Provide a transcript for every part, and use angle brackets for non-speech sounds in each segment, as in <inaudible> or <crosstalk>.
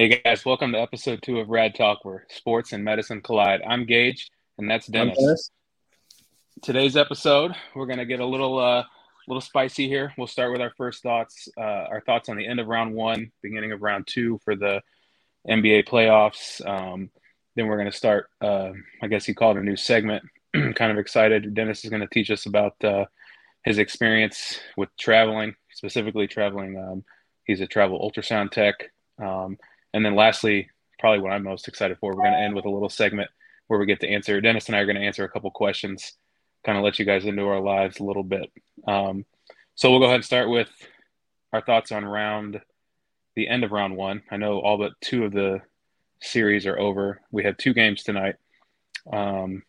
Hey guys, welcome to episode two of Rad Talk, where sports and medicine collide. I'm Gage, and that's Dennis. Dennis. Today's episode, we're gonna get a little, uh, little spicy here. We'll start with our first thoughts, uh, our thoughts on the end of round one, beginning of round two for the NBA playoffs. Um, then we're gonna start. Uh, I guess he called it a new segment. <clears throat> kind of excited. Dennis is gonna teach us about uh, his experience with traveling, specifically traveling. Um, he's a travel ultrasound tech. Um, and then lastly, probably what I'm most excited for, we're going to end with a little segment where we get to answer. Dennis and I are going to answer a couple questions, kind of let you guys into our lives a little bit. Um, so we'll go ahead and start with our thoughts on round, the end of round one. I know all but two of the series are over. We have two games tonight. Um,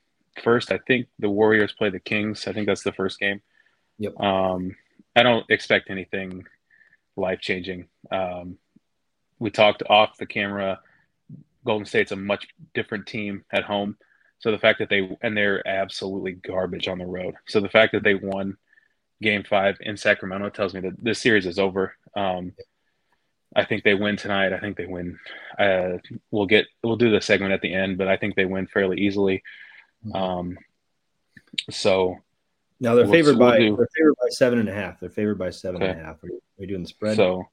first, I think the Warriors play the Kings. I think that's the first game. Yep. Um, I don't expect anything life changing. Um, we talked off the camera. Golden State's a much different team at home. So the fact that they and they're absolutely garbage on the road. So the fact that they won Game Five in Sacramento tells me that this series is over. Um, I think they win tonight. I think they win. Uh, we'll get we'll do the segment at the end, but I think they win fairly easily. Um, so now they're we'll- favored we'll by do- they're favored by seven and a half. They're favored by seven and a half. Are you, are you doing the spread? So,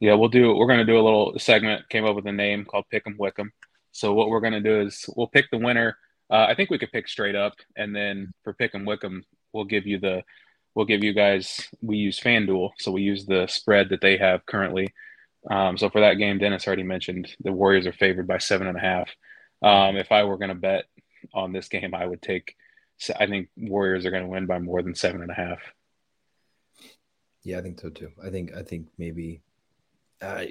yeah, we'll do. We're going to do a little segment. Came up with a name called Pick 'em Wick'em. So what we're going to do is we'll pick the winner. Uh, I think we could pick straight up, and then for Pick 'em Wick'em, we'll give you the. We'll give you guys. We use FanDuel, so we use the spread that they have currently. Um, so for that game, Dennis already mentioned the Warriors are favored by seven and a half. Um, if I were going to bet on this game, I would take. I think Warriors are going to win by more than seven and a half. yeah, I think so too. I think I think maybe, uh,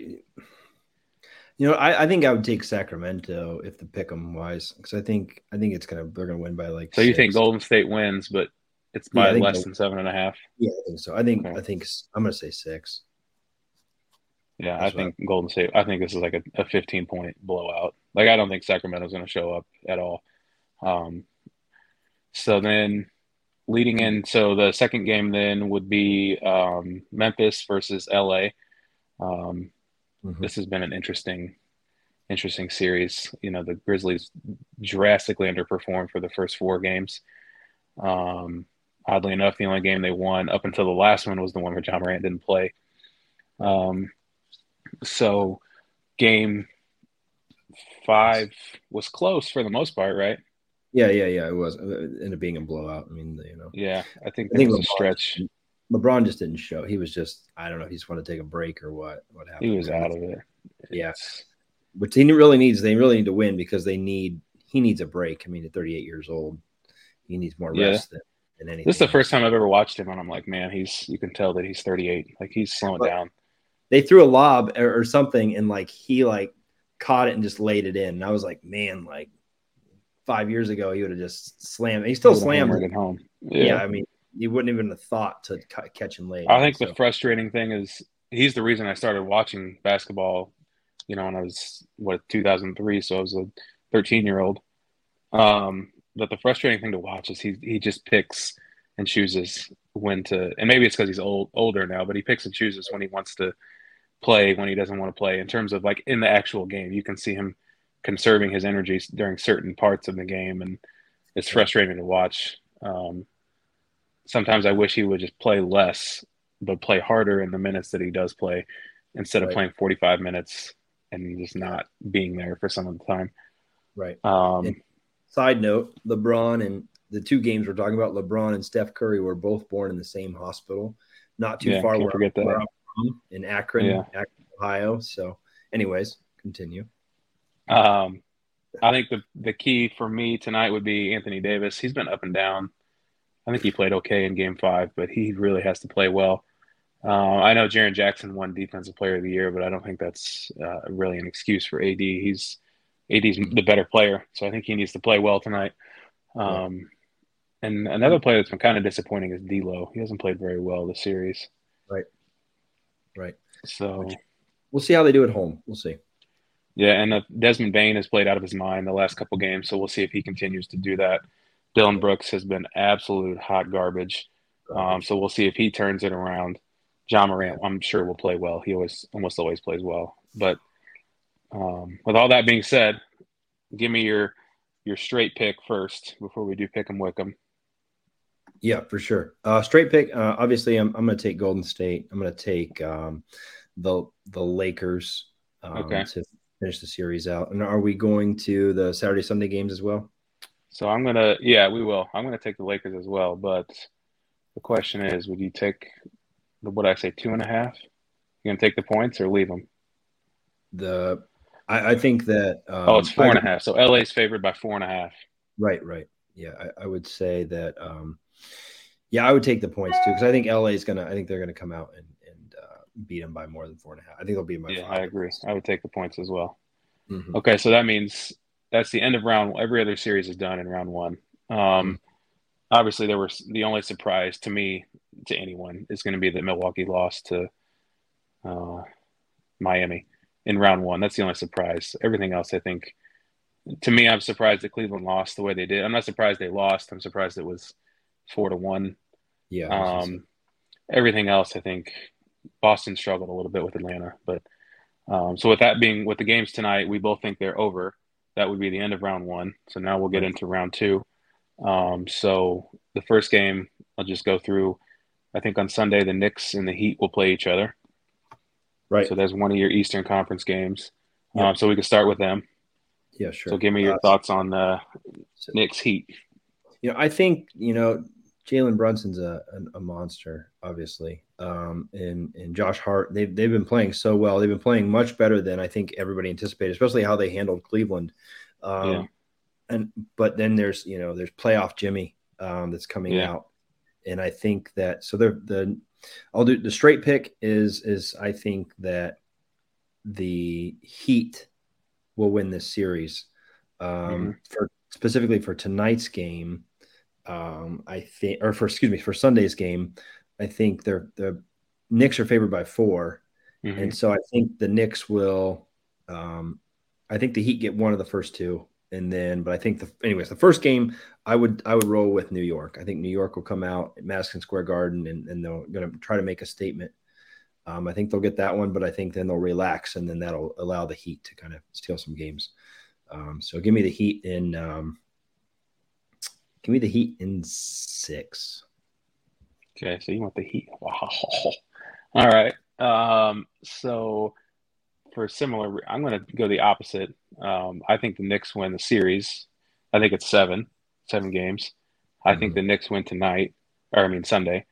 you know, I, I think I would take Sacramento if the pick 'em wise because I think I think it's gonna they're gonna win by like. So you think. Golden State wins, but it's by I think less so. than seven and a half. Yeah, I think so. I think Okay. I think I'm gonna say six. Yeah, I That's what think Golden State. I think this is like a, a 15 point blowout. Like I don't think Sacramento's going to show up at all. Um, so then, leading in, so the second game then would be um, Memphis versus LA. Um, Mhm. this has been an interesting, interesting series. You know, the Grizzlies drastically underperformed for the first four games. Um, oddly enough, the only game they won up until the last one was the one where Ja Morant didn't play. Um, so game five was close for the most part, right? Yeah, yeah, yeah. It was it ended up being a blowout. I mean, you know, Yeah, I think I think was a stretch. LeBron just didn't show. He was just I don't know. He just wanted to take a break or what? What happened? He was out of it. Yeah. It's- which he really needs. They really need to win because they need. He needs a break. I mean, at 38 years old, he needs more Yeah. rest than, than anything. This is the first time I've ever watched him, and I'm like, man, he's. You can tell that he's 38. Like he's slowing But- down. They threw a lob or, or something, and like he like caught it and just laid it in. And I was like, man, like five years ago, he would have just slammed. He still slammed. it home. Yeah. Yeah. I mean, you wouldn't even have thought to catch him late. I think the frustrating thing is he's the reason I started watching basketball. You know, when I was what 2003, so I was a 13 year old. Um, but the frustrating thing to watch is he he just picks and chooses when to, and maybe it's because he's old older now, but he picks and chooses when he wants to play, when he doesn't want to play. In terms of like in the actual game, you can see him conserving his energy during certain parts of the game, and it's frustrating to watch. Um, sometimes I wish he would just play less, but play harder in the minutes that he does play, instead of playing 45 minutes and just not being there for some of the time. right. Um, And- Side note: LeBron and the two games we're talking about, LeBron and Steph Curry were both born in the same hospital, not too Yeah, far where, forget that. where from in Akron, Yeah. Akron, Ohio. So, anyways, continue. Um, I think the the key for me tonight would be Anthony Davis. He's been up and down. I think he played okay in Game Five, but he really has to play well. Uh, I know Jaren Jackson won Defensive Player of the Year, but I don't think that's uh, really an excuse for AD. He's AD's the better player, so I think he needs to play well tonight. Um, and another player that's been kind of disappointing is D'Lo. He hasn't played very well this series. Right. Right. So We'll see how they do at home. We'll see. Yeah, and uh, Desmond Bane has played out of his mind the last couple games, so we'll see if he continues to do that. Dillon Brooks has been absolute hot garbage, um, so we'll see if he turns it around. Ja Morant, I'm sure will play well. He always, almost always plays well, but Um, with all that being said, give me your your straight pick first before we do pick 'em wick 'em. Yeah, for sure. Uh, straight pick. Uh, obviously, I'm, I'm going to take Golden State. I'm going to take um, the the Lakers um, Okay. to finish the series out. And are we going to the Saturday Sunday games as well? So I'm gonna, yeah, we will. I'm gonna take the Lakers as well. But the question is, would you take the what I say two and a half? You gonna take the points or leave them? The I, I think that um, oh, it's four I- and a half. So LA's favored by four and a half. Right, right. Yeah, I, I would say that. Um, yeah, I would take the points too because I think LA is gonna. I think they're gonna come out and and uh, beat them by more than four and a half. I think they'll beat them Yeah. I agree. I would take the points as well. Mhm. Okay, so that means that's the end of round. Every other series is done in round one. Um, obviously, there was the only surprise to me to anyone is going to be that Milwaukee lost to uh, Miami in round one. That's the only surprise. Everything else, I think, to me, I'm surprised that Cleveland lost the way they did. I'm not surprised they lost. I'm surprised it was four to one. Yeah. I was gonna say- Um, everything else, I think Boston struggled a little bit with Atlanta. But um, so with that being with the games tonight, we both think they're over. That would be the end of round one. So now we'll get into round two. Um, so the first game, I'll just go through. I think on Sunday the Knicks and the Heat will play each other. right. So that's one of your Eastern Conference games. Yep. Um, so we can start with them. yeah, sure. So give me your Uh, thoughts on the so- Knicks Heat. You know, I think you know Jalen Brunson's a, a, a monster, obviously, um, and and Josh Hart. They've they've been playing so well. They've been playing much better than I think everybody anticipated, especially how they handled Cleveland. Um, Yeah. And but then there's you know there's playoff Jimmy um, that's coming Yeah. out, and I think that so they're the I'll do the straight pick is is I think that the Heat will win this series. Um, For specifically for tonight's game, um, I think, or for excuse me, for Sunday's game, I think they're the Knicks are favored by 4 Mhm. and so I think the Knicks will. Um, I think the Heat get one of the first two, and then, but I think the anyways the first game I would I would roll with New York. I think New York will come out at Madison Square Garden and, and they're going to try to make a statement. Um, I think they'll get that one, but I think then they'll relax and then that'll allow the Heat to kind of steal some games. Um, so give me the Heat in. Um, give me the Heat in six. Okay, so you want the Heat. Wow. <laughs> All right. Um, so for similar, I'm going to go the opposite. Um, I think the Knicks win the series. I think it's seven, seven games. I think Mhm. the Knicks win tonight, or I mean Sunday.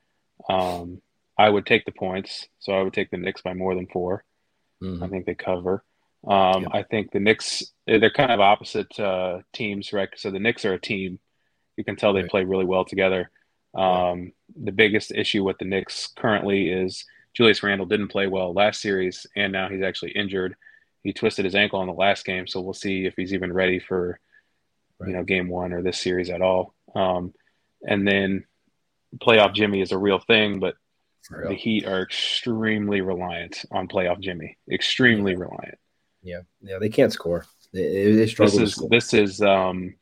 Um, I would take the points, so I would take the Knicks by more than 4 Mhm. I think they cover. Um, Yep. I think the Knicks, they're kind of opposite uh, teams, right? So the Knicks are a team. You can tell they Right. play really well together. Um, The biggest issue with the Knicks currently is Julius Randle didn't play well last series, and now he's actually injured. He twisted his ankle in the last game, so we'll see if he's even ready for Right. you know game one or this series at all. Um, and then playoff Jimmy is a real thing, but real. the Heat are extremely reliant on playoff Jimmy. Extremely reliant. Yeah, yeah, they can't score. They, they struggle This is this is um,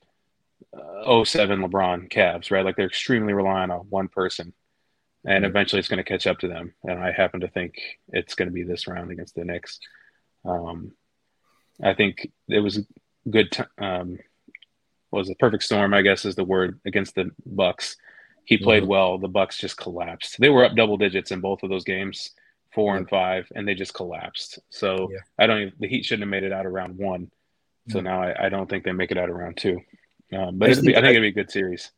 uh, 07 LeBron Cavs, right? Like they're extremely reliant on one person, and eventually it's going to catch up to them. And I happen to think it's going to be this round against the Knicks. Um, I think it was a good. T- um, was a perfect storm, I guess, is the word against the Bucks. He played Mhm. well. The Bucks just collapsed. They were up double digits in both of those games, four and five, and they just collapsed. So Yeah. I don't. Even, the Heat shouldn't have made it out of round one. So Mhm. now I, I don't think they make it out of round two. Um, but I be, I think- it'd be a good series.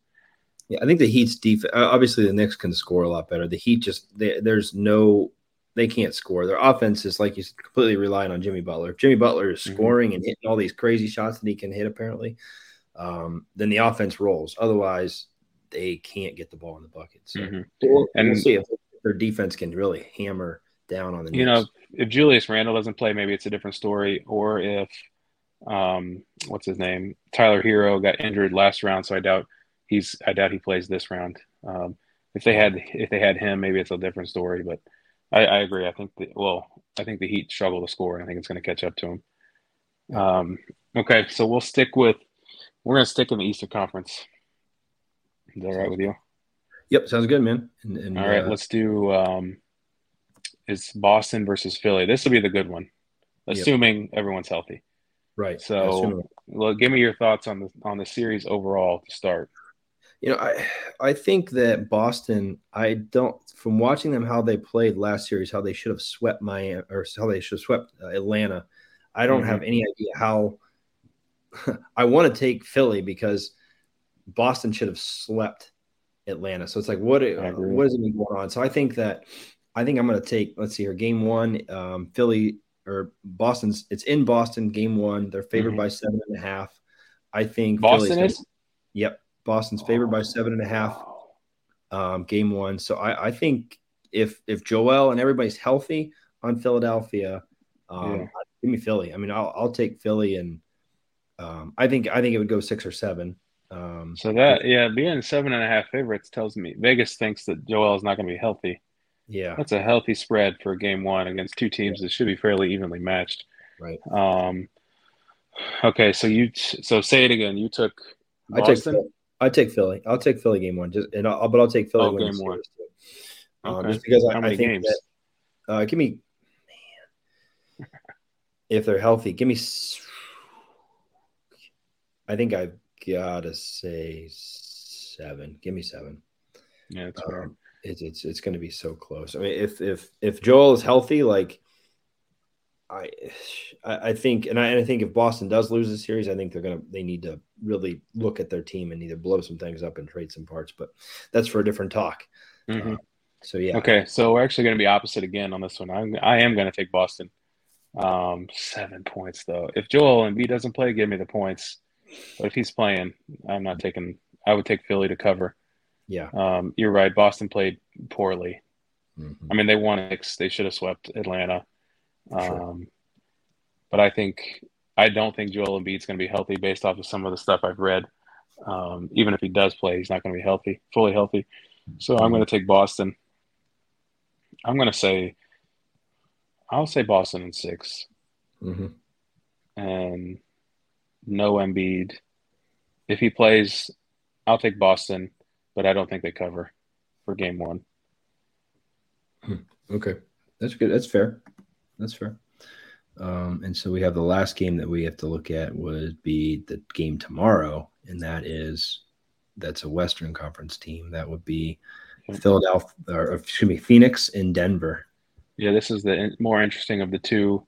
Yeah, I think the Heat's defense. Obviously, the Knicks can score a lot better. The Heat just they, there's no they can't score. Their offense is like you said, completely relying on Jimmy Butler. If Jimmy Butler is Mhm. scoring and hitting all these crazy shots that he can hit, apparently, um, then the offense rolls. Otherwise, they can't get the ball in the bucket. So Mhm. we'll, And- we'll see if their defense can really hammer down on the You know, if Julius Randle doesn't play, maybe it's a different story. Or if um, what's his name, Tyler Herro got injured last round, so I doubt he's. I doubt he plays this round. Um, if they had if they had him, maybe it's a different story. But I, I agree. I think the, well, I think the Heat struggle to score. and I think it's going to catch up to them. Um, okay, so we'll stick with we're going to stick in the Eastern Conference. Is that all right with you? Yep, sounds good, man. And, and All right, uh, let's do um, it's Boston versus Philly. This will be the good one. assuming yep. everyone's healthy. Right. So, well, give me your thoughts on the on the series overall to start. You know, I I think that Boston. I don't from watching them how they played last series, how they should have swept Miami or how they should have swept uh, Atlanta. I don't mm-hmm. have any idea how. <laughs> I want to take Philly because Boston should have swept Atlanta. So it's like, what what is it going on? So I think that I think I'm going to take. Let's see here, game one, um, Philly or Boston's. It's in Boston. Game one, they're favored mm-hmm. by seven and a half. I think Boston Philly's is. Gonna, yep, Boston's favored by seven and a half. Um, game one. So I, I think if if Joel and everybody's healthy on Philadelphia, um, yeah. give me Philly. I mean, I'll I'll take Philly and um, I think I think it would go six or seven. Um, so that yeah, being seven and a half favorites tells me Vegas thinks that Joel is not going to be healthy. Yeah, that's a healthy spread for game one against two teams yeah. that should be fairly evenly matched. Right. Um. Okay, so you so say it again. You took Boston. I take I take Philly. I'll take Philly game one. Just and I'll, but I'll take Philly oh, game one. Um, okay. Just because I, I think games? that uh, give me man if they're healthy, give me. I think I've gotta say seven. Give me seven. Yeah, it's um, it's it's, it's going to be so close. I mean, if if if Joel is healthy, like I I think, and I, and I think if Boston does lose the series, I think they're gonna they need to really look at their team and either blow some things up and trade some parts. But that's for a different talk. Mm-hmm. Uh, so yeah. Okay, so we're actually going to be opposite again on this one. I'm I am going to take Boston. Um, seven points though. If Joel Embiid doesn't play, give me the points. But if he's playing, I'm not taking. I would take Philly to cover. Yeah. Um, you're right. Boston played poorly. Mm-hmm. I mean, they won six. They should have swept Atlanta. Sure. Um, but I think I don't think Joel Embiid's going to be healthy based off of some of the stuff I've read. Um, even if he does play, he's not going to be healthy, fully healthy. So I'm going to take Boston. I'm going to say, I'll say Boston in 6 mm-hmm. and no Embiid. If he plays, I'll take Boston, but I don't think they cover for game one. Hmm. Okay, that's good. That's fair. That's fair. Um, and so we have the last game that we have to look at would be the game tomorrow, and that is that's a Western Conference team. That would be Philadelphia, or excuse me, Phoenix in Denver. Yeah, this is the more interesting of the two.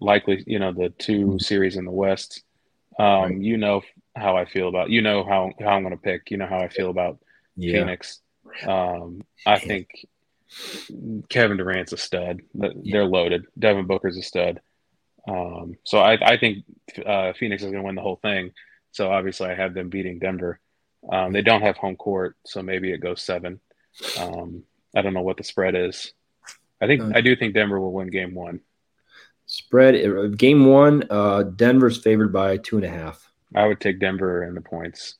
Likely, you know, the 2 mm-hmm. series in the West. Um, right. You know how I feel about. You know how how I'm going to pick. You know how I feel about yeah. Phoenix. Um, I think Kevin Durant's a stud. They're loaded. Devin Booker's a stud. Um, so I, I think uh, Phoenix is going to win the whole thing. So obviously, I have them beating Denver. Um, they don't have home court, so maybe it goes seven. Um, I don't know what the spread is. I think uh, I do think Denver will win game one. Spread uh, game one. Uh, Denver's favored by two and a half. I would take Denver and the points.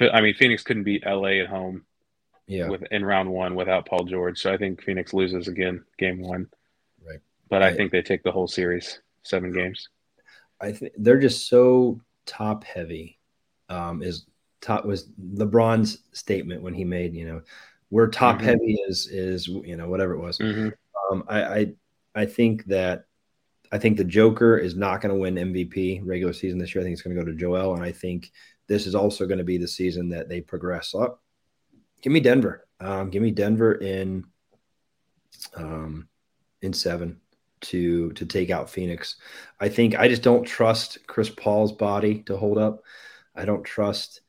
I mean, Phoenix couldn't beat LA at home yeah. with in round one without Paul George. So I think Phoenix loses again game one. Right. But I think they take the whole series, seven games. I think they're just so top heavy. Um, is top was LeBron's statement when he made, you know, we're top mm-hmm. heavy is is you know whatever it was. Mm-hmm. Um, I, I I think that I think the Joker is not going to win MVP regular season this year. I think it's going to go to Joel, and I think this is also going to be the season that they progress up. Give me Denver. Um, give me Denver in um, in seven to to take out Phoenix. I think I just don't trust Chris Paul's body to hold up. I don't trust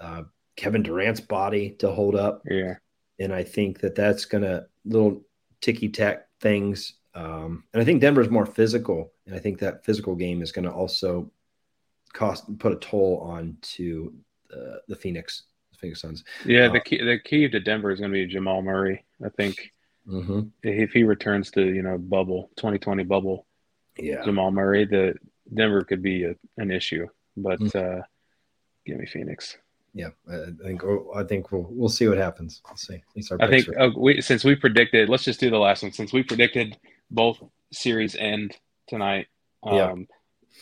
uh, Kevin Durant's body to hold up. Yeah, and I think that that's gonna little ticky tack things. Um, and I think Denver's more physical, and I think that physical game is going to also cost put a toll on to uh, the Phoenix Phoenix Suns. Yeah, uh, the key the key to Denver is going to be Jamal Murray. I think mm-hmm. if he returns to you know bubble 2020 bubble, yeah, Jamal Murray, the Denver could be a, an issue. But mm-hmm. uh, give me Phoenix. Yeah, I think I think we'll we'll see what happens. We'll see. I think uh, we, since we predicted, let's just do the last one. Since we predicted both series end tonight. Um,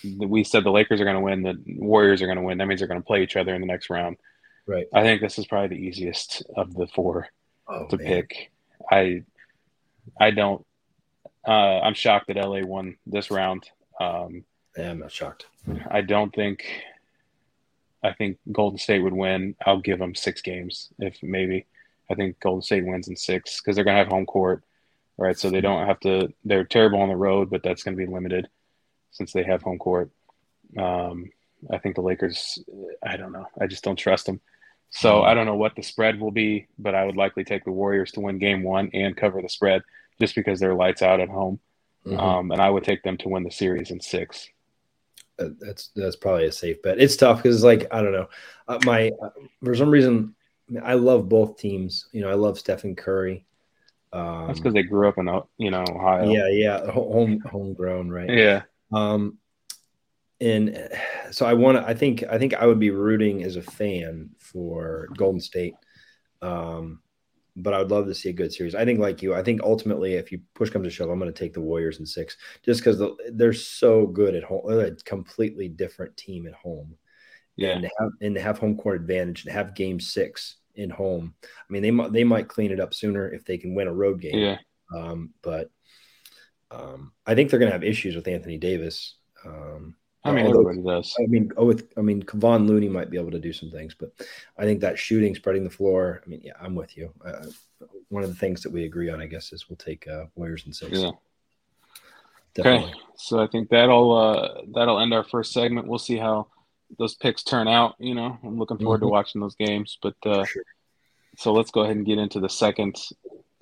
yeah. We said the Lakers are going to win, the Warriors are going to win. That means they're going to play each other in the next round. Right. I think this is probably the easiest of the four oh, to man. pick. I I don't Uh, I'm shocked that LA won this round. Um, yeah, I'm not shocked. I don't think. I think Golden State would win. I'll give them six games, if maybe. I think Golden State wins in six because they're gonna have home court, right? So they don't have to. They're terrible on the road, but that's gonna be limited since they have home court. Um, I think the Lakers. I don't know. I just don't trust them. So I don't know what the spread will be, but I would likely take the Warriors to win Game One and cover the spread just because they're lights out at home. Mm-hmm. Um, and I would take them to win the series in six. That's that's probably a safe bet. It's tough because it's like I don't know, uh, my uh, for some reason I love both teams. You know, I love Stephen Curry. Um, that's because they grew up in you know Ohio. Yeah, yeah, home homegrown, right? Yeah. Um, and so I want to. I think I think I would be rooting as a fan for Golden State. Um, but I would love to see a good series. I think, like you, I think ultimately, if you push comes to shove, I'm going to take the Warriors in six, just because the, they're so good at home. They're a completely different team at home. Yeah, and to have and to have home court advantage and have Game Six in home. I mean, they might they might clean it up sooner if they can win a road game. Yeah, um, but um, I think they're going to have issues with Anthony Davis. Um, I mean, Although, everybody does. I mean, oh, with I mean, Kevon Looney might be able to do some things, but I think that shooting, spreading the floor. I mean, yeah, I'm with you. Uh, one of the things that we agree on, I guess, is we'll take uh, Warriors and six. Yeah. Definitely. Okay, so I think that'll uh, that'll end our first segment. We'll see how those picks turn out. You know, I'm looking forward mm-hmm. to watching those games. But uh, sure. so let's go ahead and get into the second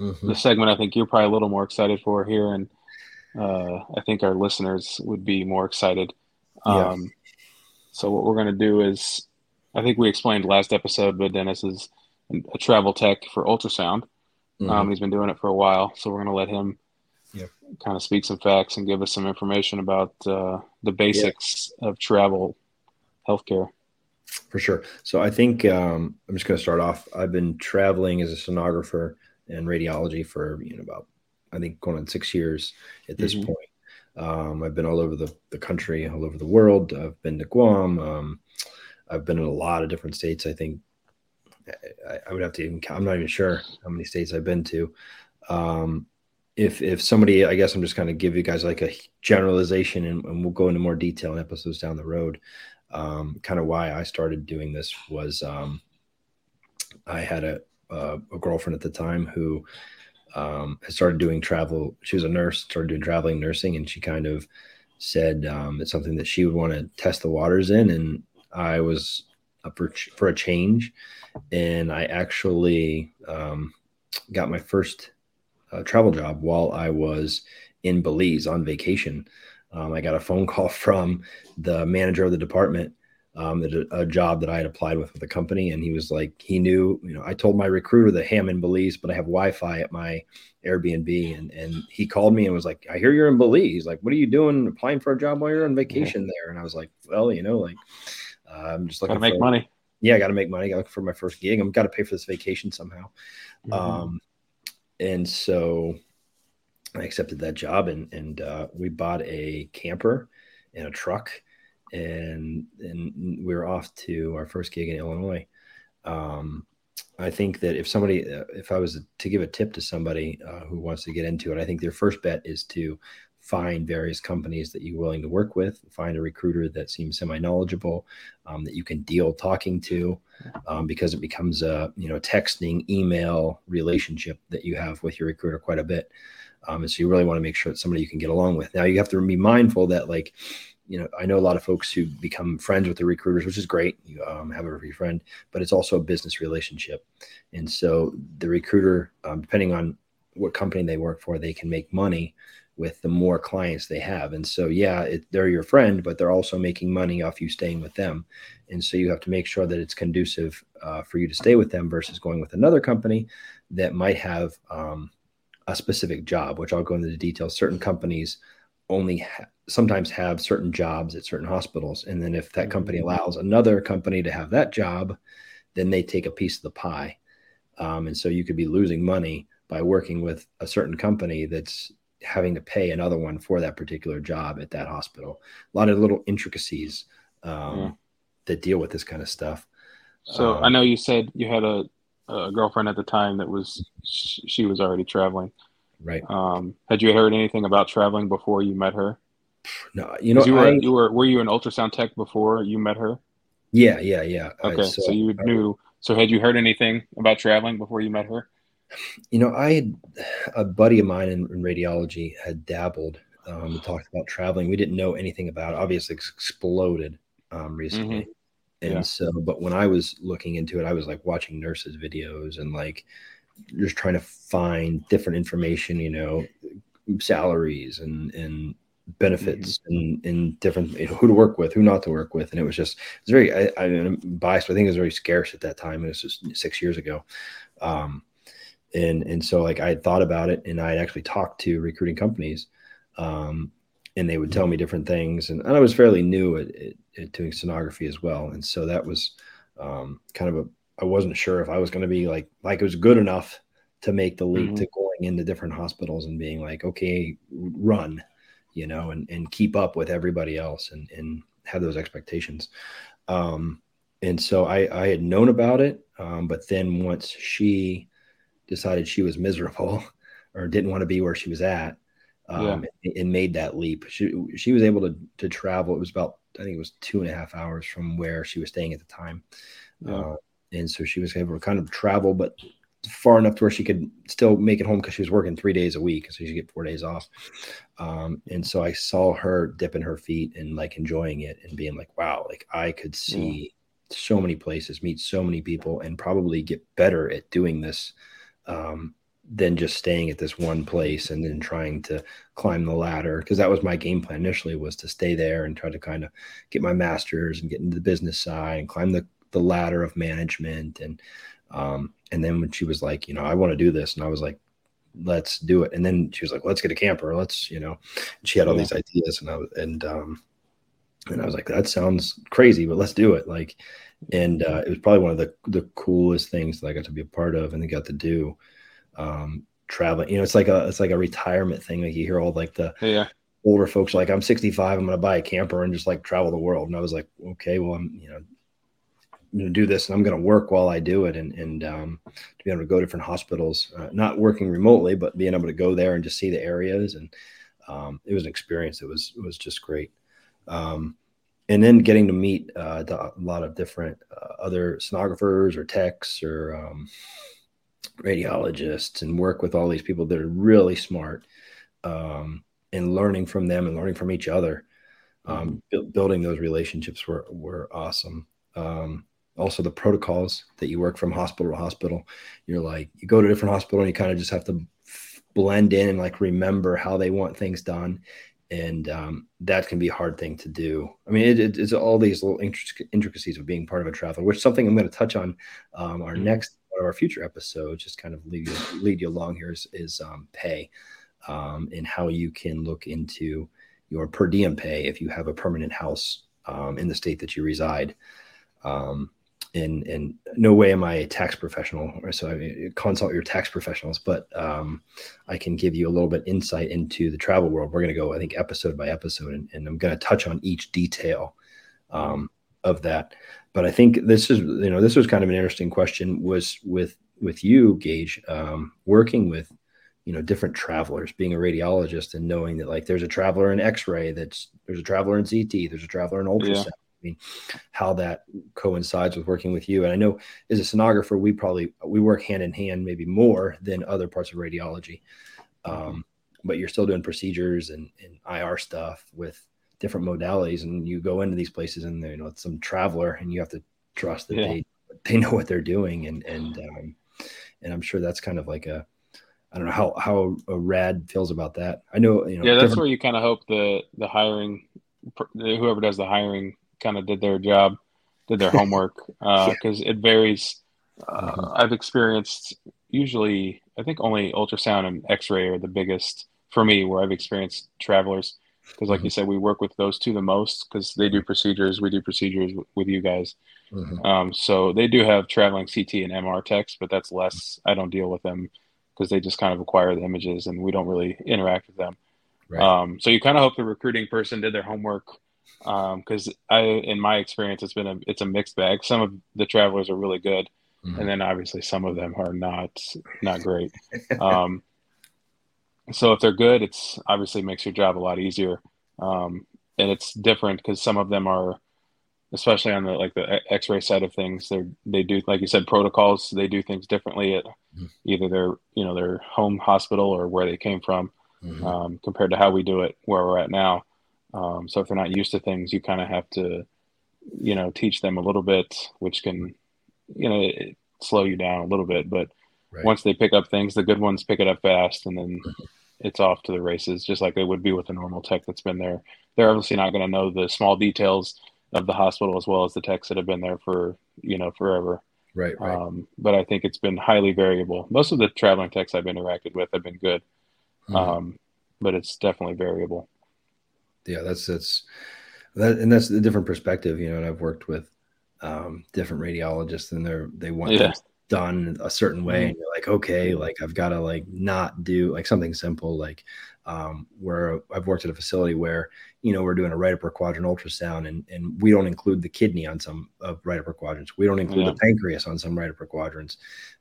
mm-hmm. the segment. I think you're probably a little more excited for here, and uh, I think our listeners would be more excited. Yeah. Um, so what we're going to do is, I think we explained last episode, but Dennis is a travel tech for ultrasound. Mm-hmm. Um, he's been doing it for a while, so we're going to let him yeah. kind of speak some facts and give us some information about uh, the basics yeah. of travel healthcare. For sure. So I think um, I'm just going to start off. I've been traveling as a sonographer and radiology for you know about I think going on six years at this mm-hmm. point. Um, I've been all over the, the country, all over the world. I've been to Guam. Um, I've been in a lot of different states. I think I, I, would have to even count. I'm not even sure how many states I've been to. Um, if if somebody, I guess I'm just kind of give you guys like a generalization, and, and, we'll go into more detail in episodes down the road. Um, kind of why I started doing this was um, I had a, a, girlfriend at the time who um, started doing travel. She was a nurse, started doing traveling nursing, and she kind of said um, it's something that she would want to test the waters in. And I was up for, for a change, and I actually um, got my first uh, travel job while I was in Belize on vacation. Um, I got a phone <laughs> call from the manager of the department um, a, a, job that I had applied with with the company, and he was like, he knew, you know, I told my recruiter that hey, I'm in Belize, but I have Wi-Fi at my Airbnb, and and he called me and was like, I hear you're in Belize. Like, what are you doing applying for a job while you're on vacation there? And I was like, well, you know, like uh, I'm just looking to make money. Yeah, I got to make money. I look for my first gig. I'm got to pay for this vacation somehow. Mm-hmm. Um, and so I accepted that job, and and uh, we bought a camper and a truck and and we were off to our first gig in Illinois. Um, I think that if somebody, uh, if I was to give a tip to somebody uh, who wants to get into it, I think their first bet is to find various companies that you're willing to work with, find a recruiter that seems semi knowledgeable, um, that you can deal talking to, um, because it becomes a you know texting, email relationship that you have with your recruiter quite a bit. Um, and so you really want to make sure it's somebody you can get along with. Now you have to be mindful that like you know, I know a lot of folks who become friends with the recruiters, which is great. You um, have a friend, but it's also a business relationship. And so the recruiter, um, depending on what company they work for, they can make money with the more clients they have. And so, yeah, it, they're your friend, but they're also making money off you staying with them. And so you have to make sure that it's conducive uh, for you to stay with them versus going with another company that might have um, a specific job, which I'll go into the details. Certain companies only ha- sometimes have certain jobs at certain hospitals. And then if that company mm-hmm. allows another company to have that job, then they take a piece of the pie. Um, and so you could be losing money by working with a certain company that's having to pay another one for that particular job at that hospital. A lot of little intricacies um, yeah. that deal with this kind of stuff. So um, I know you said you had a, a, girlfriend at the time that was she was already traveling. Right. Um, had you heard anything about traveling before you met her? No, you know, you were I, you were were you an ultrasound tech before you met her? yeah, yeah, yeah. Okay, so, you knew. So had you heard anything about traveling before you met her? You know, I had a buddy of mine in, in radiology had dabbled, um, and talked about traveling. We didn't know anything about it. Obviously, it's exploded um, recently. And Yeah. so, but when I was looking into it, I was like watching nurses' videos and like just trying to find different information, you know, salaries and, and benefits and, and different, you know, who to work with, who not to work with. And it was just, it's very, I, I, am biased, but I think it was very scarce at that time. And it was just six years ago. Um, and, and so like I had thought about it and I had actually talked to recruiting companies, um, and they would tell me different things. And, and I was fairly new at, at, at doing sonography as well. And so that was, um, kind of a, I wasn't sure if I was going to be like, like it was good enough to make the leap Mhm. to going into different hospitals and being like, okay, run, you know, and, and keep up with everybody else and, and have those expectations. Um, and so I, I had known about it. Um, but then once she decided she was miserable <laughs> or didn't want to be where she was at, um, and, and made that leap, she, she was able to, to travel. It was about, I think it was two and a half hours from where she was staying at the time. Yeah. Uh, and so she was able to kind of travel, but far enough to where she could still make it home because she was working three days a week. So she get four days off. Um, and so I saw her dipping her feet and like enjoying it and being like, wow, like I could see so many places, meet so many people, and probably get better at doing this um, than just staying at this one place and then trying to climb the ladder. Because that was my game plan initially was to stay there and try to kind of get my master's and get into the business side and climb the, the ladder of management. And um, and then when she was like, you know, I want to do this, and I was like, let's do it. And then she was like, let's get a camper. Let's, you know, she had all Yeah. these ideas, and I was and um, and I was like, that sounds crazy, but let's do it. Like, and uh, it was probably one of the the coolest things that I got to be a part of and got to do. Um, traveling, you know, it's like a it's like a retirement thing. Like you hear all like the Yeah. older folks like, I'm 65, I'm gonna buy a camper and just like travel the world. And I was like, okay, well, I'm you know, I'm gonna do this and I'm gonna work while I do it and and um, to be able to go to different hospitals, uh, not working remotely, but being able to go there and just see the areas and um, it was an experience. It was it was just great. Um, and then getting to meet uh, a lot of different uh, other sonographers or techs or um, radiologists and work with all these people that are really smart um, and learning from them and learning from each other. Um, bu- building those relationships were, were awesome. Um, also, the protocols that you work from hospital to hospital, you're like, you go to a different hospital and you kind of just have to f- blend in and like remember how they want things done and um, that can be a hard thing to do. I mean, it, it, it's all these little intric- intricacies of being part of a traveler, which is something I'm going to touch on um, our Mhm. next one of our future episodes. Just kind of lead you, lead you along here is, is um, pay um, and how you can look into your per diem pay if you have a permanent house um, in the state that you reside. Um, and and no way am I a tax professional, so I mean, consult your tax professionals, but um, I can give you a little bit insight into the travel world. We're going to go, I think, episode by episode, and, and I'm going to touch on each detail um, of that. But I think this is, you know, this was kind of an interesting question. Was with with you, Gage, um, working with, you know, different travelers, being a radiologist, and knowing that like there's a traveler in X-ray, that's there's a traveler in CT, there's a traveler in ultrasound. I mean, how that coincides with working with you. And I know as a sonographer, we probably we work hand in hand, maybe more than other parts of radiology. Um, but you're still doing procedures and, and IR stuff with different modalities, and you go into these places, and you know it's some traveler, and you have to trust that Yeah. they they know what they're doing, and and um, and I'm sure that's kind of like a I don't know how how a rad feels about that. I know you know Yeah, that's different- where you kind of hope the the hiring, whoever does the hiring, kind of did their job, did their <laughs> homework, because it varies. Uh, Mhm. I've experienced usually, I think only ultrasound and X-ray are the biggest for me, where I've experienced travelers. Because, like you said, we work with those two the most because they do procedures. We do procedures w- with you guys. Mhm. Um, so they do have traveling CT and MR techs, but that's less. I don't deal with them because they just kind of acquire the images and we don't really interact with them. Right. Um, so you kind of hope the recruiting person did their homework because I, in my experience, it's been a it's a mixed bag. Some of the travelers are really good, Mhm. and then obviously some of them are not not great. So if they're good, it's obviously makes your job a lot easier. Um, and it's different because some of them are, especially on the like the X-ray side of things, they they do like you said protocols. They do things differently at mm-hmm. either their you know their home hospital or where they came from, mm-hmm. um, compared to how we do it where we're at now. Um, so if they're not used to things, you kind of have to, you know, teach them a little bit, which can, you know, slow you down a little bit. But right. once they pick up things, the good ones pick it up fast, and then it's off to the races, just like it would be with a normal tech that's been there. They're obviously not going to know the small details of the hospital as well as the techs that have been there for you know forever. Right. right. Um, but I think it's been highly variable. Most of the traveling techs I've interacted with have been good, mm-hmm. um, but it's definitely variable yeah, that's that's that, and that's a different perspective, you know. And I've worked with um, different radiologists, and they're they want yeah. Done a certain way, mm-hmm. and you're like, okay, like I've got to like not do like something simple, like um, where I've worked at a facility where you know we're doing a right upper quadrant ultrasound, and and we don't include the kidney on some of right upper quadrants, we don't include yeah. the pancreas on some right upper quadrants,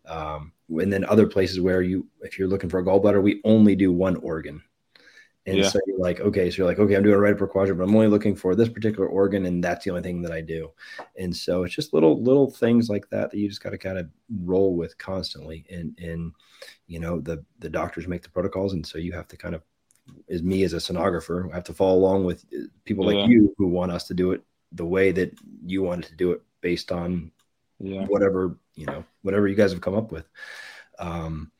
um, and then other places where you if you're looking for a gallbladder, we only do one organ and yeah. so you're like, okay, so you're like, okay, I'm doing a right upper quadrant, but I'm only looking for this particular organ, and that's the only thing that I do. And so it's just little little things like that that you just got to kind of roll with constantly. And and you know the the doctors make the protocols, and so you have to kind of, as me as a sonographer, I have to follow along with uh, people like yeah. you who want us to do it the way that you wanted to do it based on yeah. whatever you know whatever you guys have come up with. Um,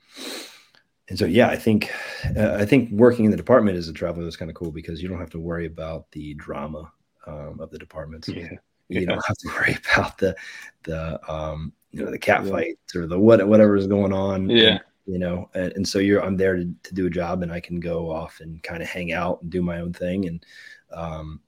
and so yeah i think uh, i think working in the department as a traveler is kind of cool because you don't have to worry about the drama um, of the departments yeah. you yeah. don't have to <laughs> worry about the the um, you know the cat yeah. fights or the what whatever is going on yeah and, you know and, and, so you're i'm there to, to do a job and i can go off and kind of hang out and do my own thing and um,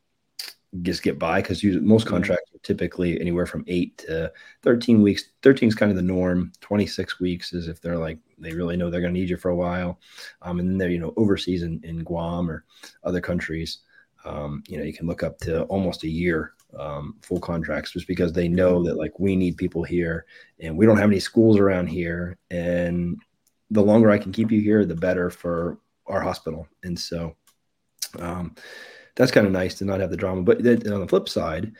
just get by because most contracts are typically anywhere from eight to 13 weeks. 13 is kind of the norm. 26 weeks is if they're like they really know they're going to need you for a while. Um, and then they're you know overseas in, in guam or other countries um, you know you can look up to almost a year um, full contracts just because they know that like we need people here and we don't have any schools around here. And the longer i can keep you here the better for our hospital. And so um, that's kind of nice to not have the drama. But then on the flip side,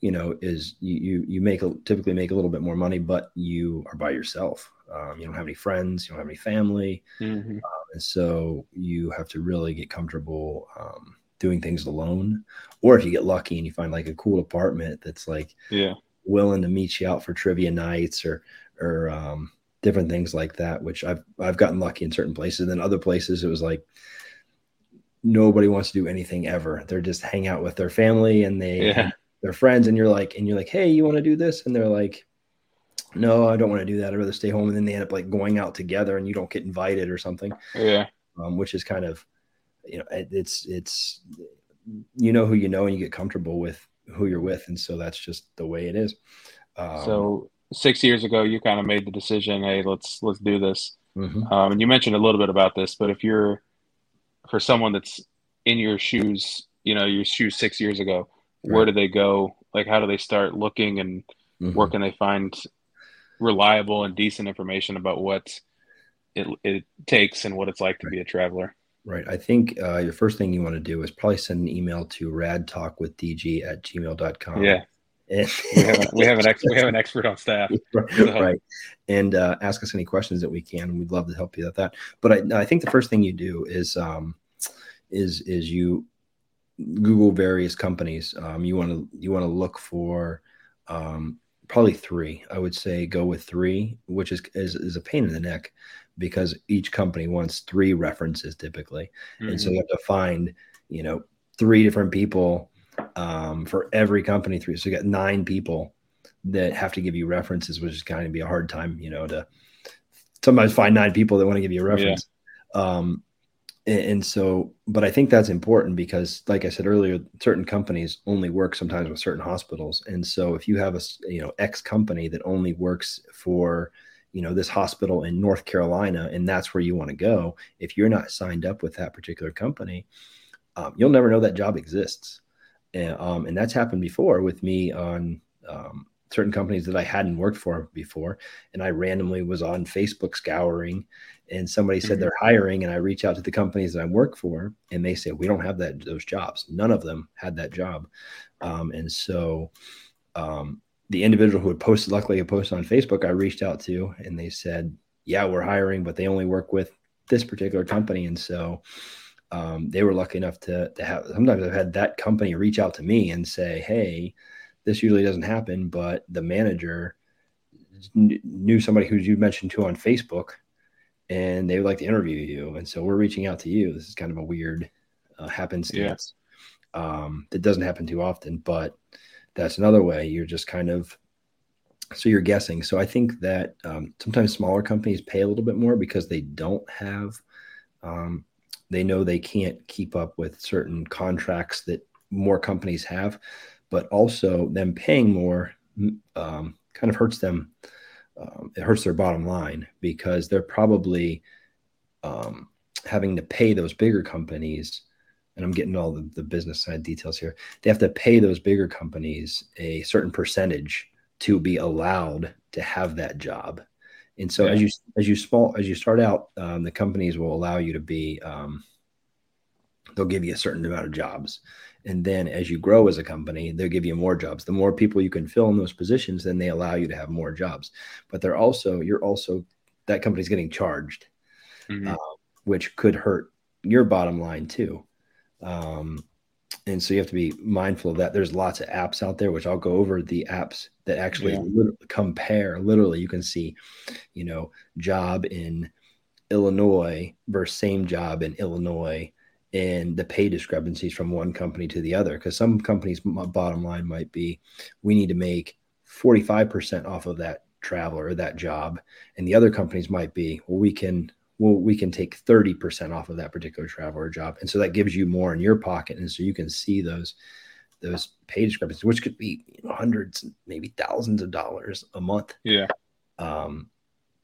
you know, is you you, you make a, typically make a little bit more money, but you are by yourself. Um, you don't have any friends, you don't have any family, mm-hmm. um, and so you have to really get comfortable um, doing things alone. Or if you get lucky and you find like a cool apartment that's like yeah willing to meet you out for trivia nights or or um, different things like that, which I've I've gotten lucky in certain places. And then other places it was like nobody wants to do anything ever. They're just hang out with their family and they yeah. their friends, and you're like, and you're like, hey, you want to do this? And they're like, no, I don't want to do that. I'd rather stay home. And then they end up like going out together, and you don't get invited or something. Yeah, um, which is kind of, you know, it's it's you know who you know, and you get comfortable with who you're with, and so that's just the way it is. Um, so six years ago, you kind of made the decision, hey, let's let's do this. Mm-hmm. Um, and you mentioned a little bit about this, but if you're for someone that's in your shoes, you know, your shoes six years ago, right. where do they go? Like, how do they start looking and mm-hmm. where can they find reliable and decent information about what it, it takes and what it's like to right. be a traveler? Right. I think uh, your first thing you want to do is probably send an email to radtalkwithdg at gmail.com. Yeah. And we have, a, we have an ex, we have an expert on staff, <laughs> right? Right. And uh, ask us any questions that we can. and We'd love to help you with that. But I, I think the first thing you do is um, is is you Google various companies. Um, you want to you want to look for um, probably three. I would say go with three, which is, is is a pain in the neck because each company wants three references typically, mm-hmm. and so you mm-hmm. have to find you know three different people um, for every company through. So you got nine people that have to give you references, which is kind of be a hard time, you know, to sometimes find nine people that want to give you a reference. Yeah. Um, and, and, so, but I think that's important because, like I said earlier, certain companies only work sometimes with certain hospitals. And so, if you have a you know X company that only works for you know this hospital in North Carolina, and that's where you want to go, if you're not signed up with that particular company, um, you'll never know that job exists and, um, and that's happened before with me on um, certain companies that I hadn't worked for before. And I randomly was on Facebook scouring and somebody said mm-hmm. they're hiring and I reach out to the companies that I work for and they say, we don't have that, those jobs. None of them had that job. Um, and so, um, the individual who had posted, luckily had posted on Facebook, I reached out to and they said, yeah, we're hiring, but they only work with this particular company. And so, um, they were lucky enough to, to have, sometimes I've had that company reach out to me and say, Hey, this usually doesn't happen, but the manager knew somebody who you mentioned to on Facebook, and they would like to interview you. And so we're reaching out to you. This is kind of a weird uh, happenstance. Yeah. Um, that doesn't happen too often, but that's another way. You're just kind of so you're guessing. So I think that um, sometimes smaller companies pay a little bit more because they don't have, um, they know they can't keep up with certain contracts that more companies have but also them paying more um, kind of hurts them. Um, it hurts their bottom line because they're probably um, having to pay those bigger companies. And I'm getting all the, the business side details here. They have to pay those bigger companies a certain percentage to be allowed to have that job. And so yeah. as you as you small as you start out, um, the companies will allow you to be. Um, they'll give you a certain amount of jobs, and then as you grow as a company, they'll give you more jobs. The more people you can fill in those positions, then they allow you to have more jobs. But they're also, you're also, that company's getting charged, mm-hmm. uh, which could hurt your bottom line too. Um, and so you have to be mindful of that. There's lots of apps out there, which I'll go over the apps that actually yeah. li- compare. Literally, you can see, you know, job in Illinois versus same job in Illinois and the pay discrepancies from one company to the other. Because some companies' bottom line might be, we need to make 45% off of that traveler or that job, and the other companies might be, well, we can well we can take 30% off of that particular traveler job, and so that gives you more in your pocket, and so you can see those those pay discrepancies, which could be you know, hundreds, maybe thousands of dollars a month. Yeah. Um,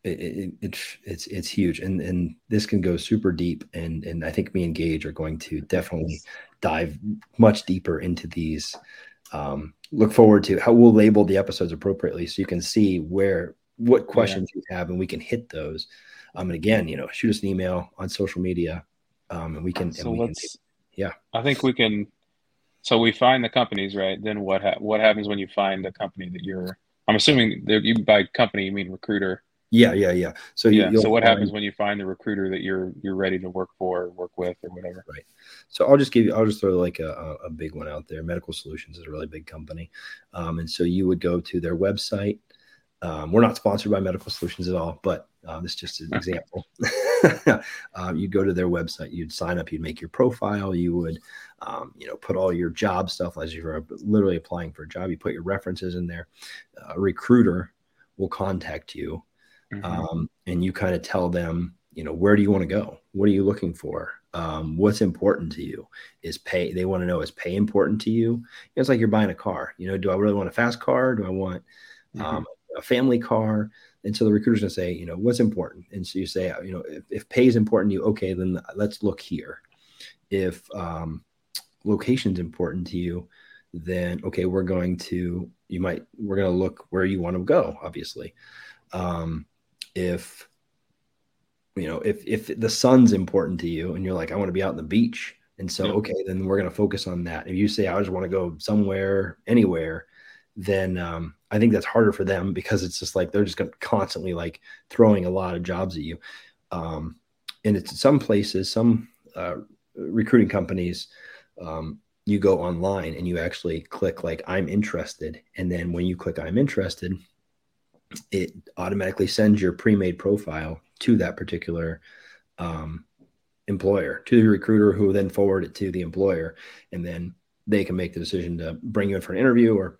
it, it, it, it's it's huge and and this can go super deep and and i think me and gage are going to definitely dive much deeper into these um, look forward to how we'll label the episodes appropriately so you can see where what questions yeah. you have and we can hit those um and again you know shoot us an email on social media um and we can so we let's can, yeah i think we can so we find the companies right then what ha- what happens when you find a company that you're i'm assuming that you by company you mean recruiter yeah, yeah, yeah. So yeah. so what find, happens when you find the recruiter that you're you're ready to work for, or work with, or whatever? Right. So I'll just give you. I'll just throw like a, a big one out there. Medical Solutions is a really big company, um, and so you would go to their website. Um, we're not sponsored by Medical Solutions at all, but um, this is just an <laughs> example. <laughs> um, you'd go to their website, you'd sign up, you'd make your profile, you would, um, you know, put all your job stuff as you're literally applying for a job. You put your references in there. A recruiter will contact you mm-hmm. um, and you kind of tell them, you know, where do you want to go? What are you looking for? Um, what's important to you? Is pay? They want to know is pay important to you? It's like you're buying a car. You know, do I really want a fast car? Do I want mm-hmm. um, a family car? And so the recruiter's gonna say, you know, what's important? And so you say, you know, if, if pay is important to you, okay, then let's look here. If um, location's important to you, then okay, we're going to you might we're going to look where you want to go. Obviously, um, if you know if if the sun's important to you and you're like i want to be out on the beach and so okay then we're going to focus on that if you say i just want to go somewhere anywhere then um, i think that's harder for them because it's just like they're just going to constantly like throwing a lot of jobs at you. Um, and it's some places some uh, recruiting companies um, you go online and you actually click like i'm interested and then when you click i'm interested it automatically sends your pre-made profile to that particular um, employer to the recruiter who then forward it to the employer and then they can make the decision to bring you in for an interview or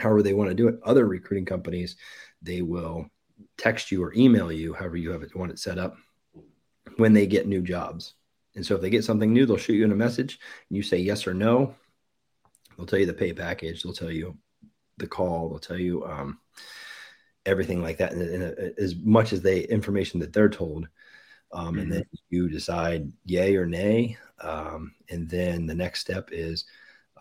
however they want to do it other recruiting companies they will text you or email you however you have it want it set up when they get new jobs. And so if they get something new they'll shoot you in a message and you say yes or no. They'll tell you the pay package. They'll tell you the call. They'll tell you um, everything like that, and, and as much as they information that they're told, um, mm-hmm. and then you decide yay or nay, um, and then the next step is,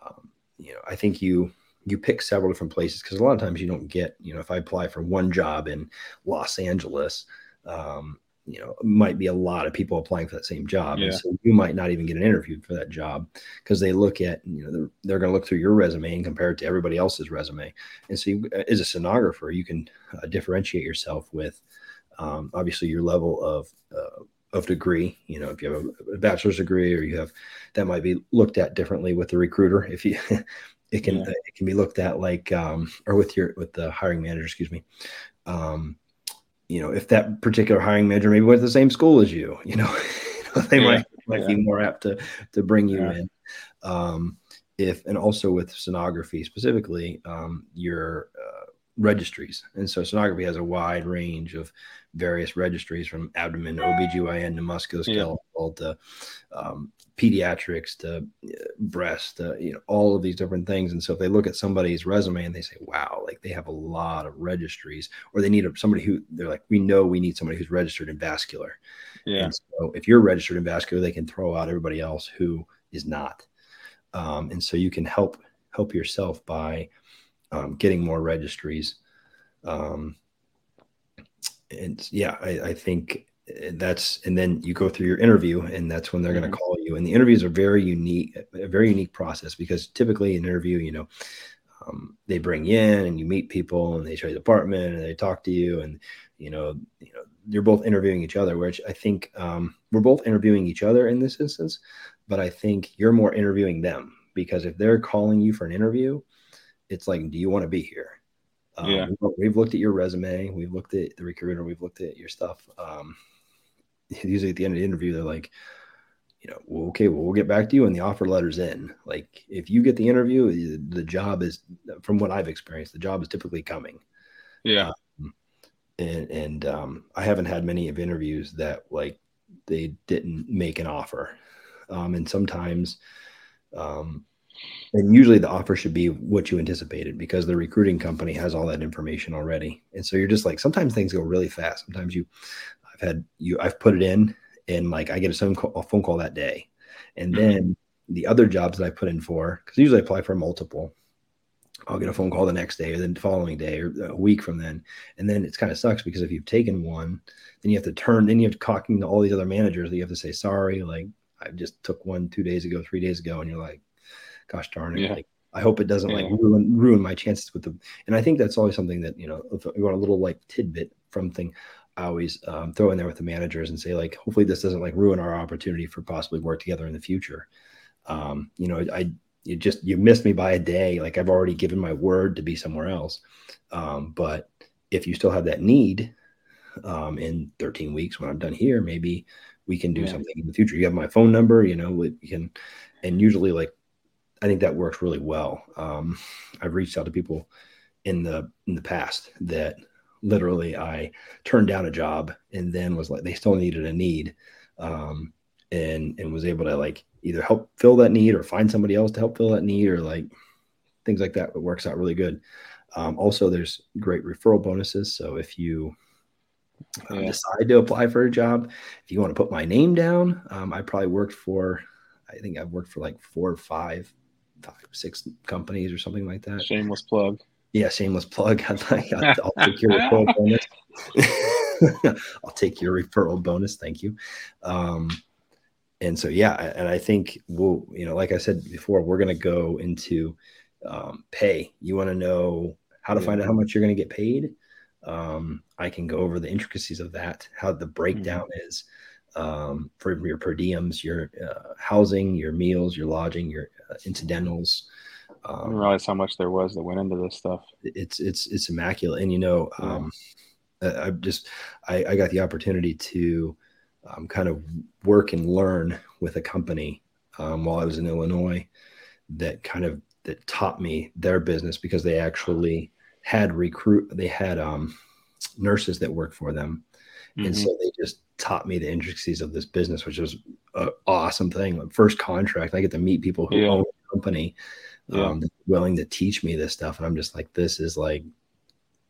um, you know, I think you you pick several different places because a lot of times you don't get, you know, if I apply for one job in Los Angeles, um, you know, might be a lot of people applying for that same job. Yeah. And so you might not even get an interview for that job because they look at, you know, they're, they're going to look through your resume and compare it to everybody else's resume. And so, you, as a sonographer, you can uh, differentiate yourself with um, obviously your level of, uh, of degree. You know, if you have a bachelor's degree or you have that might be looked at differently with the recruiter. If you, <laughs> it can, yeah. it can be looked at like, um, or with your, with the hiring manager, excuse me. Um, you know, if that particular hiring manager maybe went to the same school as you, you know, <laughs> they yeah, might might yeah. be more apt to to bring you in. Um, if and also with sonography specifically, um, your uh, registries, and so sonography has a wide range of various registries from abdomen, OBGYN to musculoskeletal to um, pediatrics to uh, breast, to, you know, all of these different things. And so if they look at somebody's resume and they say, wow, like they have a lot of registries, or they need somebody who they're like, we know we need somebody who's registered in vascular. Yeah. And so if you're registered in vascular, they can throw out everybody else who is not. Um, and so you can help help yourself by um, getting more registries. Um, and yeah, I, I think that's and then you go through your interview and that's when they're mm-hmm. going to call you and the interviews are very unique a very unique process because typically an interview you know um, they bring you in and you meet people and they show you the apartment and they talk to you and you know you know you're both interviewing each other which i think um, we're both interviewing each other in this instance but i think you're more interviewing them because if they're calling you for an interview it's like do you want to be here um, yeah. we've looked at your resume we've looked at the recruiter we've looked at your stuff um, usually at the end of the interview, they're like, you know, well, okay, well, we'll get back to you and the offer letter's in. Like, if you get the interview, the job is, from what I've experienced, the job is typically coming. Yeah. Um, and and um, I haven't had many of interviews that like they didn't make an offer. Um, and sometimes, um, and usually the offer should be what you anticipated because the recruiting company has all that information already. And so you're just like, sometimes things go really fast. Sometimes you, I've had you, I've put it in and like I get a phone call, a phone call that day. And mm-hmm. then the other jobs that I put in for, because usually I apply for multiple, I'll get a phone call the next day or the following day or a week from then. And then it's kind of sucks because if you've taken one, then you have to turn, then you have to talking to all these other managers that you have to say, sorry, like I just took one two days ago, three days ago. And you're like, gosh darn it. Yeah. Like, I hope it doesn't yeah. like ruin, ruin my chances with them. And I think that's always something that, you know, if you want a little like tidbit from thing, I always um, throw in there with the managers and say like, hopefully this doesn't like ruin our opportunity for possibly work together in the future. Um, you know, I you just you missed me by a day. Like I've already given my word to be somewhere else. Um, but if you still have that need um, in 13 weeks when I'm done here, maybe we can do yeah. something in the future. You have my phone number, you know, we can, and usually like I think that works really well. Um, I've reached out to people in the in the past that literally I turned down a job and then was like they still needed a need um, and and was able to like either help fill that need or find somebody else to help fill that need or like things like that. It works out really good. Um, also, there's great referral bonuses. So if you uh, yeah. decide to apply for a job, if you want to put my name down, um, I probably worked for, I think I've worked for like four or five, five, six companies or something like that. Shameless plug. Yeah, shameless plug. <laughs> I'll, I'll take your referral <laughs> bonus. <laughs> I'll take your referral bonus. Thank you. Um, and so, yeah, and I think we'll, you know, like I said before, we're going to go into um, pay. You want to know how to find out how much you're going to get paid. Um, I can go over the intricacies of that, how the breakdown mm-hmm. is um, for your per diems, your uh, housing, your meals, your lodging, your uh, incidentals, um, I didn't realize how much there was that went into this stuff. It's it's it's immaculate, and you know, yeah. um, I just I, I, got the opportunity to um, kind of work and learn with a company um, while I was in Illinois that kind of that taught me their business because they actually had recruit they had um, nurses that worked for them, mm-hmm. and so they just taught me the intricacies of this business, which was an awesome thing. Like first contract, I get to meet people who yeah. own the company yeah. um, willing to teach me this stuff. And I'm just like, this is like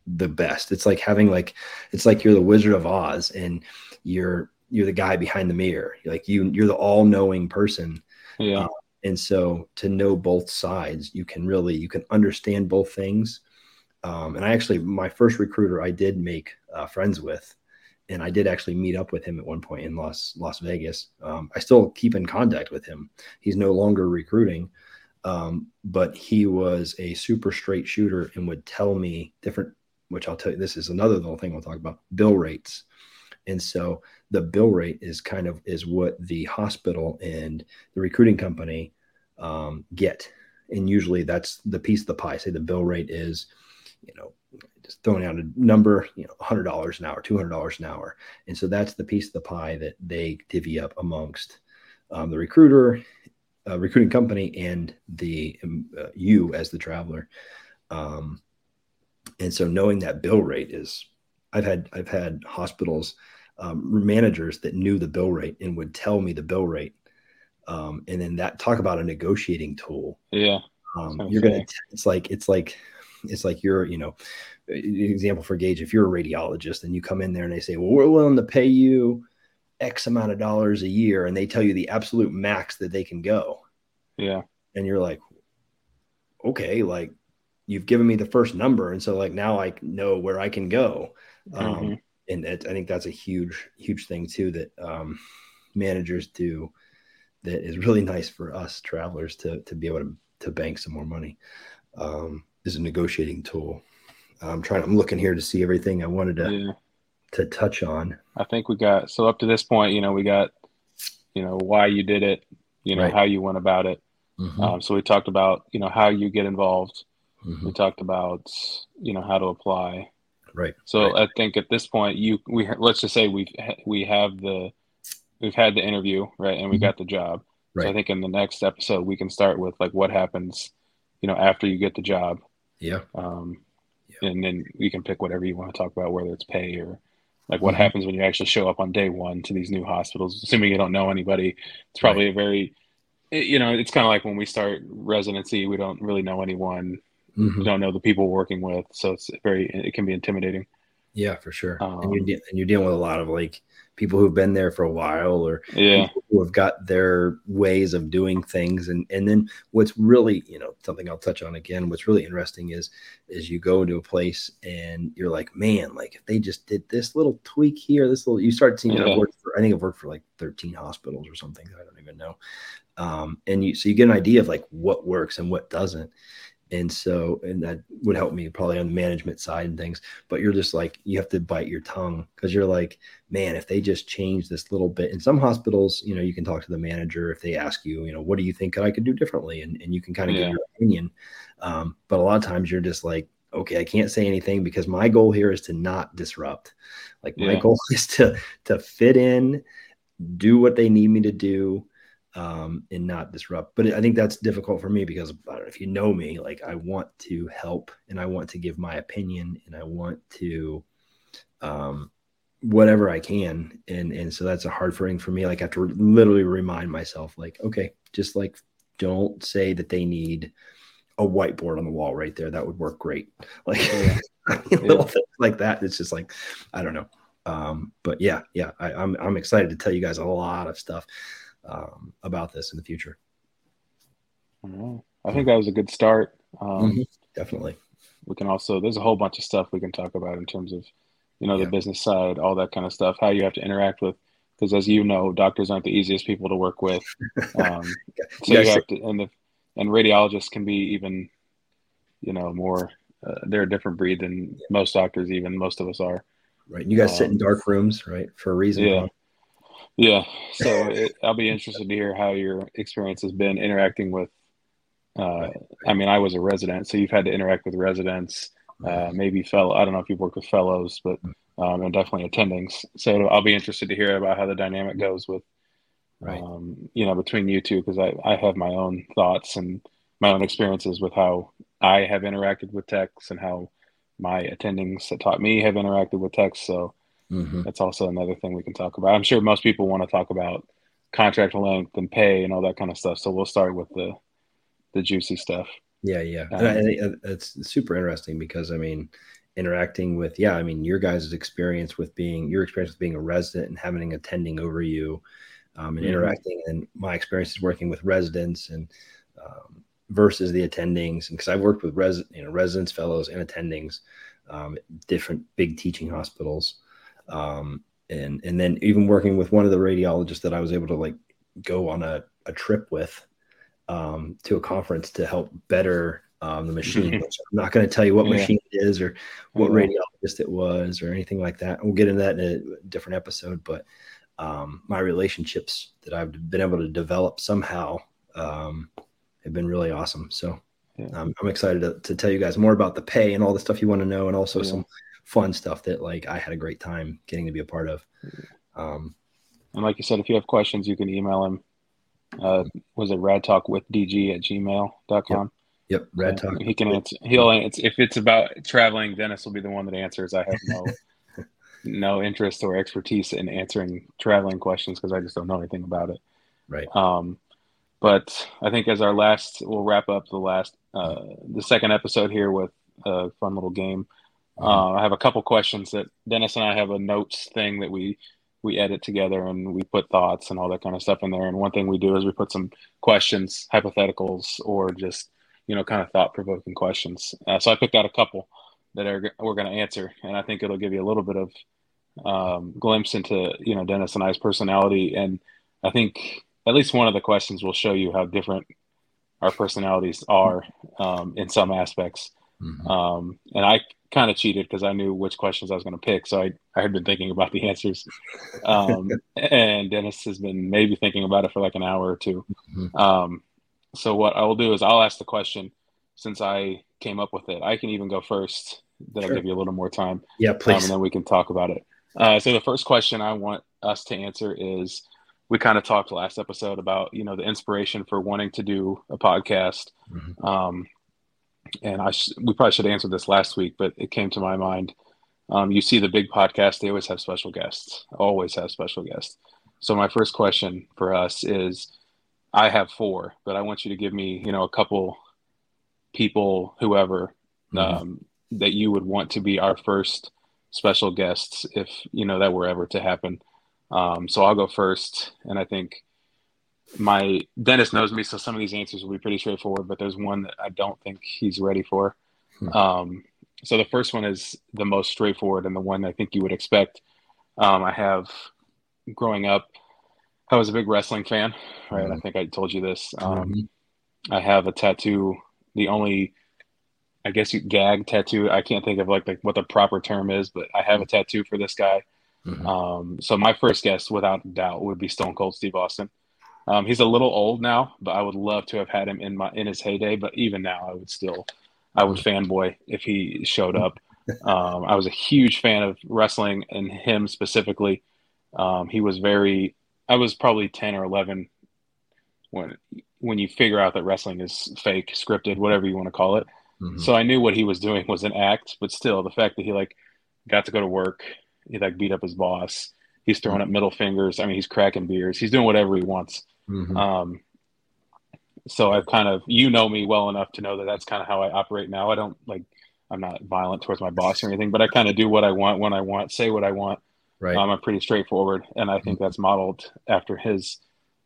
the best. It's like having like, it's like you're the Wizard of Oz and you're, you're the guy behind the mirror. Like you, you're the all knowing person. Yeah. Uh, And so to know both sides, you can really you can understand both things. Um, and I actually my first recruiter I did make uh, friends with, and I did actually meet up with him at one point in Las Las Vegas. Um, I still keep in contact with him. He's no longer recruiting, um, but he was a super straight shooter and would tell me different. Which I'll tell you, this is another little thing we'll talk about bill rates. And so the bill rate is kind of is what the hospital and the recruiting company um, get, and usually that's the piece of the pie. Say the bill rate is, you know, just throwing out a number, you know, hundred dollars an hour, two hundred dollars an hour, and so that's the piece of the pie that they divvy up amongst um, the recruiter, uh, recruiting company, and the um, uh, you as the traveler. Um, and so knowing that bill rate is, I've had I've had hospitals um, managers that knew the bill rate and would tell me the bill rate, um, and then that talk about a negotiating tool. Yeah, um, you're gonna. It's like it's like it's like you're you know example for Gage, if you're a radiologist and you come in there and they say, well, we're willing to pay you X amount of dollars a year, and they tell you the absolute max that they can go. Yeah. And you're like, okay, like you've given me the first number. And so like now I know where I can go. Um, mm-hmm. and it, I think that's a huge, huge thing too, that um, managers do that is really <laughs> nice for us travelers to, to be able to, to bank some more money. Um, is a negotiating tool. I'm trying. I'm looking here to see everything I wanted to yeah. To touch on. I think we got so up to this point. You know, we got you know why you did it. You know right. how you went about it. Mm-hmm. Um, so we talked about you know how you get involved. Mm-hmm. We talked about you know how to apply. Right. So right. I think at this point, you we let's just say we we have the we've had the interview right, and we mm-hmm. got the job. Right. So I think in the next episode we can start with like what happens, you know, after you get the job. Yeah. Um, and then you can pick whatever you want to talk about, whether it's pay or like what mm-hmm. happens when you actually show up on day one to these new hospitals. Assuming you don't know anybody, it's probably right. a very, you know, it's kind of like when we start residency, we don't really know anyone, mm-hmm. we don't know the people we're working with, so it's very, it can be intimidating. Yeah, for sure. Um, and you're de- and you're dealing with a lot of like people who've been there for a while or yeah. who have got their ways of doing things and and then what's really you know something i'll touch on again what's really interesting is is you go into a place and you're like man like if they just did this little tweak here this little you start seeing yeah. for, i think i've worked for like 13 hospitals or something i don't even know um, and you so you get an idea of like what works and what doesn't and so and that would help me probably on the management side and things but you're just like you have to bite your tongue because you're like man if they just change this little bit in some hospitals you know you can talk to the manager if they ask you you know what do you think i could do differently? And, and you can kind of yeah. give your opinion um, but a lot of times you're just like okay i can't say anything because my goal here is to not disrupt. Like my goal <laughs> is to to fit in do what they need me to do um, and not disrupt. But I think that's difficult for me because know, if you know me, like I want to help and I want to give my opinion and I want to um, whatever I can. And and so that's a hard thing for me. Like I have to literally remind myself, like, okay, just like don't say that they need a whiteboard on the wall right there. That would work great. <laughs> Like yeah. <laughs> little yeah. things like that. It's just like I don't know. Um, but yeah, yeah, I, I'm I'm excited to tell you guys a lot of stuff um, about this in the future. I think that was a good start. Um, mm-hmm. Definitely. We can also there's a whole bunch of stuff we can talk about in terms of you know the yeah. business side, all that kind of stuff, how you have to interact with because as you know, doctors aren't the easiest people to work with. <laughs> Um, so you have to, and the, and radiologists can be even, you know, more. Uh, they're a different breed than yeah. most doctors, even most of us are. Right. You guys um, sit in um, dark rooms, right, for a reason. Yeah. Yeah. So it, I'll be interested to hear how your experience has been interacting with. Uh, I mean, I was a resident, so you've had to interact with residents, uh, maybe fellow. I don't know if you've worked with fellows, but um, and definitely attendings. So I'll be interested to hear about how the dynamic goes with, right. um, you know, between you two, because I, I have my own thoughts and my own experiences with how I have interacted with techs and how my attendings that taught me have interacted with techs. So Mm-hmm. That's also another thing we can talk about. I'm sure most people want to talk about contract length and pay and all that kind of stuff. So we'll start with the the juicy stuff. Yeah, yeah, um, and it's super interesting because I mean, interacting with yeah, I mean your guys' experience with being your experience with being a resident and having an attending over you. um, and mm-hmm. interacting and my experiences working with residents and um, versus the attendings. And because I've worked with res, you know, residents, fellows, and attendings, um, different big teaching hospitals, um, and and then even working with one of the radiologists that I was able to like go on a, a trip with um, to a conference to help better um, the machine. I'm not going to tell you what yeah. machine it is or what radiologist it was or anything like that. We'll get into that in a different episode. But um, my relationships that I've been able to develop somehow um, have been really awesome. So yeah. um, I'm excited to, to, tell you guys more about the pay and all the stuff you want to know, and also yeah. some fun stuff that like I had a great time getting to be a part of. Um, and like you said, if you have questions, you can email him. Uh, was it rad talk with dg at gmail.com? Yep, yep. rad talk. He can answer. He'll answer if it's about traveling. Dennis will be the one that answers. I have no <laughs> no interest or expertise in answering traveling questions because I just don't know anything about it. Right. Um, but I think as our last, we'll wrap up the last, uh, the second episode here with a fun little game. Uh, I have a couple questions that Dennis and I have a notes thing that we we edit together and we put thoughts and all that kind of stuff in there. And one thing we do is we put some questions, hypotheticals, or just you know kind of thought provoking questions. Uh, so I picked out a couple that are we're going to answer, and I think it'll give you a little bit of um, glimpse into you know Dennis and I's personality, and I think at least one of the questions will show you how different our personalities are um, in some aspects. Mm-hmm. Um, and I kind of cheated because I knew which questions I was going to pick, so I I had been thinking about the <laughs> answers, um, <laughs> and Dennis has been maybe thinking about it for like an hour or 2 mm-hmm. Um, so what I will do is I'll ask the question since I came up with it. I can even go first. That'll sure. give you a little more time. Yeah, please. Um, and then we can talk about it. Uh, so the first question I want us to answer is: We kind of talked last episode about you know the inspiration for wanting to do a podcast. Mm-hmm. Um, and I sh- we probably should answer this last week, but it came to my mind. Um, you see the big podcast; they always have special guests. Always have special guests. So my first question for us is: I have four, but I want you to give me you know a couple people, whoever, mm-hmm. um, that you would want to be our first special guests if you know that were ever to happen. Um, so I'll go first, and I think my dentist knows me, so some of these answers will be pretty straightforward. But there's one that I don't think he's ready for. Hmm. Um, so the first one is the most straightforward and the one I think you would expect. Um, I have growing up, I was a big wrestling fan, right? Mm-hmm. I think I told you this. Um, mm-hmm. I have a tattoo the only I guess you gag tattoo. I can't think of like, like what the proper term is, but I have a tattoo for this guy. Mm-hmm. Um, so my first guess, without doubt, would be Stone Cold Steve Austin. Um, he's a little old now, but I would love to have had him in my in his heyday. But even now, I would still, I would fanboy if he showed up. <laughs> Um, I was a huge fan of wrestling and him specifically. Um, he was very. I was probably ten or eleven when when you figure out that wrestling is fake, scripted, whatever you want to call it. Mm-hmm. So I knew what he was doing was an act, but still the fact that he like got to go to work, he like beat up his boss, he's throwing mm-hmm. up middle fingers. I mean, he's cracking beers, he's doing whatever he wants. Mm-hmm. Um, so I've kind of you know me well enough to know that that's kind of how I operate now. I don't like I'm not violent towards my boss or anything, but I kind of do what I want when I want, say what I want. Right. Um, I'm pretty straightforward, and I think mm-hmm. that's modeled after his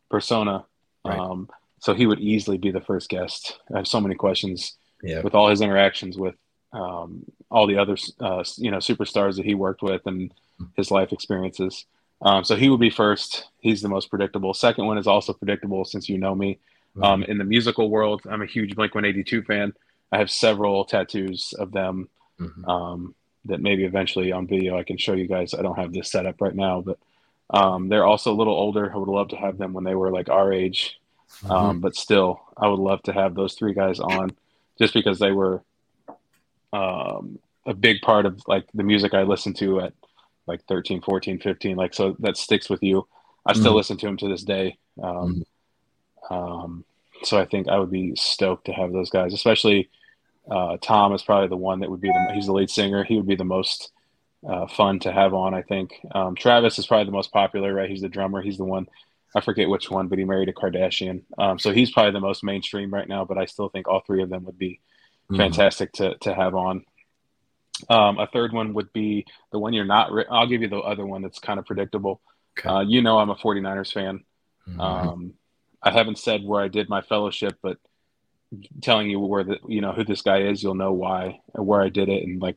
persona. Right. Um, so he would easily be the first guest. I have so many questions yeah. with all his interactions with um, all the other uh, you know superstars that he worked with and his life experiences. Um, so he would be first. He's the most predictable. Second one is also predictable since you know me. Um, in the musical world, I'm a huge Blink 182 fan. I have several tattoos of them mm-hmm. um, that maybe eventually on video I can show you guys. I don't have this set up right now, but um, they're also a little older. I would love to have them when they were like our age. Mm-hmm. Um, but still, I would love to have those three guys on, just because they were um, a big part of like the music I listened to at like 13, 14, 15. Like so that sticks with you. I still mm-hmm. listen to him to this day. Um, mm-hmm. um, so I think I would be stoked to have those guys, especially uh, Tom is probably the one that would be the he's the lead singer. He would be the most uh, fun to have on. I think um, Travis is probably the most popular, right? He's the drummer. He's the one I forget which one, but he married a Kardashian. Um, so he's probably the most mainstream right now. But I still think all three of them would be mm-hmm. fantastic to to have on. Um, a third one would be the one you're not. I'll give you the other one that's kind of predictable. Okay. Uh, you know, I'm a 49ers fan. Mm-hmm. Um, I haven't said where I did my fellowship, but telling you where the you know who this guy is, you'll know why or where I did it and like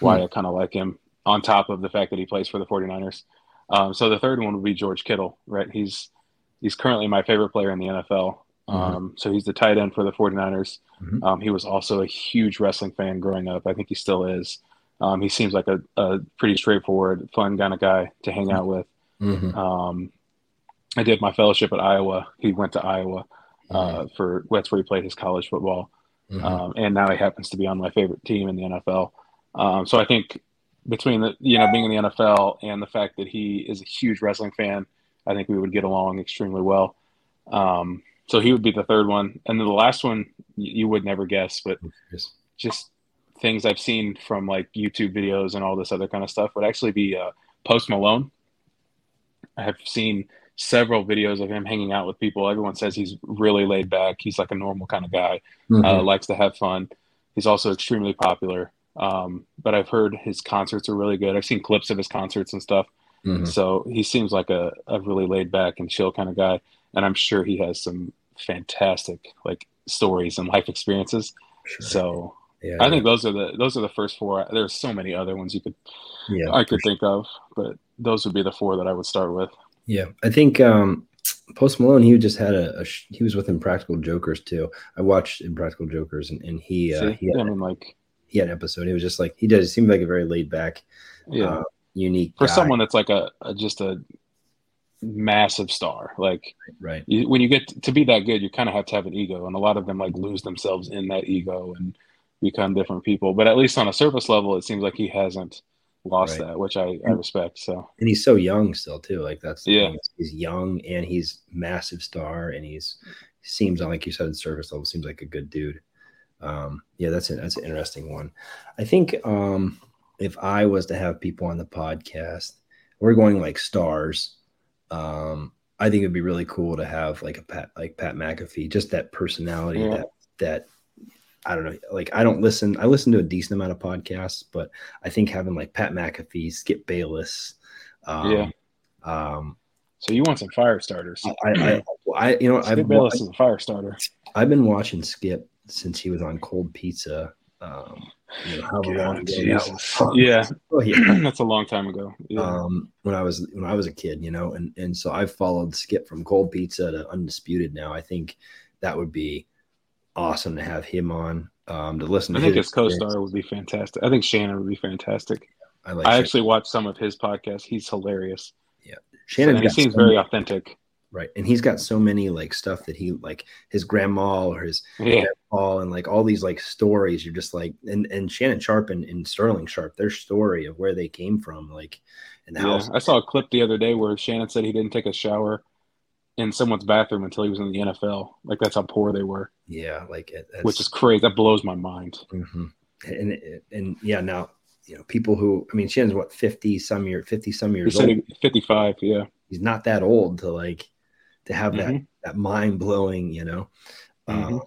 why hmm. I kind of like him. On top of the fact that he plays for the 49ers. Um, so the third one would be George Kittle, right? He's he's currently my favorite player in the NFL. Mm-hmm. Um, so he's the tight end for the 49ers. Mm-hmm. Um, he was also a huge wrestling fan growing up. I think he still is. Um, he seems like a, a, pretty straightforward, fun kind of guy to hang out with. Mm-hmm. Um, I did my fellowship at Iowa. He went to Iowa uh, mm-hmm. for that's where he played his college football, mm-hmm. um, and now he happens to be on my favorite team in the NFL. Um, so I think between the you know being in the NFL and the fact that he is a huge wrestling fan, I think we would get along extremely well. Um, so he would be the third one, and then the last one you would never guess, but just things I've seen from like YouTube videos and all this other kind of stuff would actually be uh, Post Malone. I have seen several videos of him hanging out with people. Everyone says he's really laid back. He's like a normal kind of guy. Mm-hmm. Uh, likes to have fun. He's also extremely popular. Um, but I've heard his concerts are really good. I've seen clips of his concerts and stuff. Mm-hmm. So he seems like a, a really laid back and chill kind of guy. And I'm sure he has some fantastic like stories and life experiences. Sure. So yeah, I think those are the those are the first four. There's so many other ones you could yeah, I could sure. think of, but those would be the four that I would start with. Yeah, I think um, Post Malone. He just had a, a, he was with Impractical Jokers too. I watched Impractical Jokers, and, and he uh, he had, I mean like he had an episode. He was just like he did. It seemed like a very laid back, yeah, uh, unique for guy. someone that's like a, a, just a massive star. Like right you, when you get to be that good, you kind of have to have an ego, and a lot of them like lose themselves in that ego and become different people. But at least on a surface level, it seems like he hasn't lost right. that, which I, I respect. So and he's so young still too. Like that's yeah, he's young and he's massive star, and he's seems like you said, service level seems like a good dude. Um, yeah, that's an, that's an interesting one. I think um, if I was to have people on the podcast, we're going like stars. Um, I think it'd be really cool to have like a Pat like Pat McAfee, just that personality yeah. that that I don't know, like I don't listen. I listen to a decent amount of podcasts, but I think having like Pat McAfee, Skip Bayless, um, yeah. Um, so you want some fire starters? I, I, I you know, Skip I've, Bayless is a fire starter. I've been watching Skip since he was on Cold Pizza. Um, you know, however long ago <laughs> yeah, oh, yeah, <clears throat> that's a long time ago. Yeah. Um, when I was when I was a kid, you know, and and so I've followed Skip from Cold Pizza to Undisputed. Now I think that would be awesome to have him on um, to listen. To I think his, his co-star would be fantastic. I think Shannon would be fantastic. I, like I actually watched some of his podcasts. He's hilarious. Yeah, Shannon. So, he seems very authentic. Right, and he's got so many like stuff that he like his grandma or his yeah. grandpa and like all these like stories. You're just like and and Shannon Sharpe and, and Sterling Sharpe, their story of where they came from, like in the yeah. house. I saw a clip the other day where Shannon said he didn't take a shower in someone's bathroom until he was in the NFL. Like that's how poor they were. Yeah, like it, which is crazy. That blows my mind. Mm-hmm. And and yeah, now you know people who I mean, Shannon's what fifty some year, fifty some years old. Fifty five, yeah. He's not that old to like to have mm-hmm. that that mind blowing, you know. Mm-hmm. Um,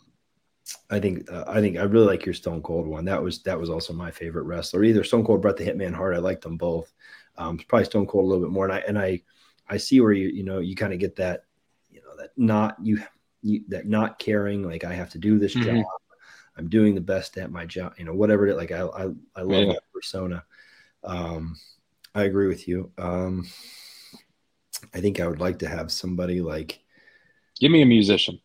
I think uh, I think I really like your Stone Cold one. That was that was also my favorite wrestler. Either Stone Cold, Bret the Hitman Hart. I liked them both. Um, probably Stone Cold a little bit more. And I and I I see where you you know you kind of get that you know that not you, you that not caring like I have to do this mm-hmm. job. I'm doing the best at my job, you know, whatever it like. I I, I love yeah. that persona. Um, I agree with you. Um, I think I would like to have somebody like. Give me a musician.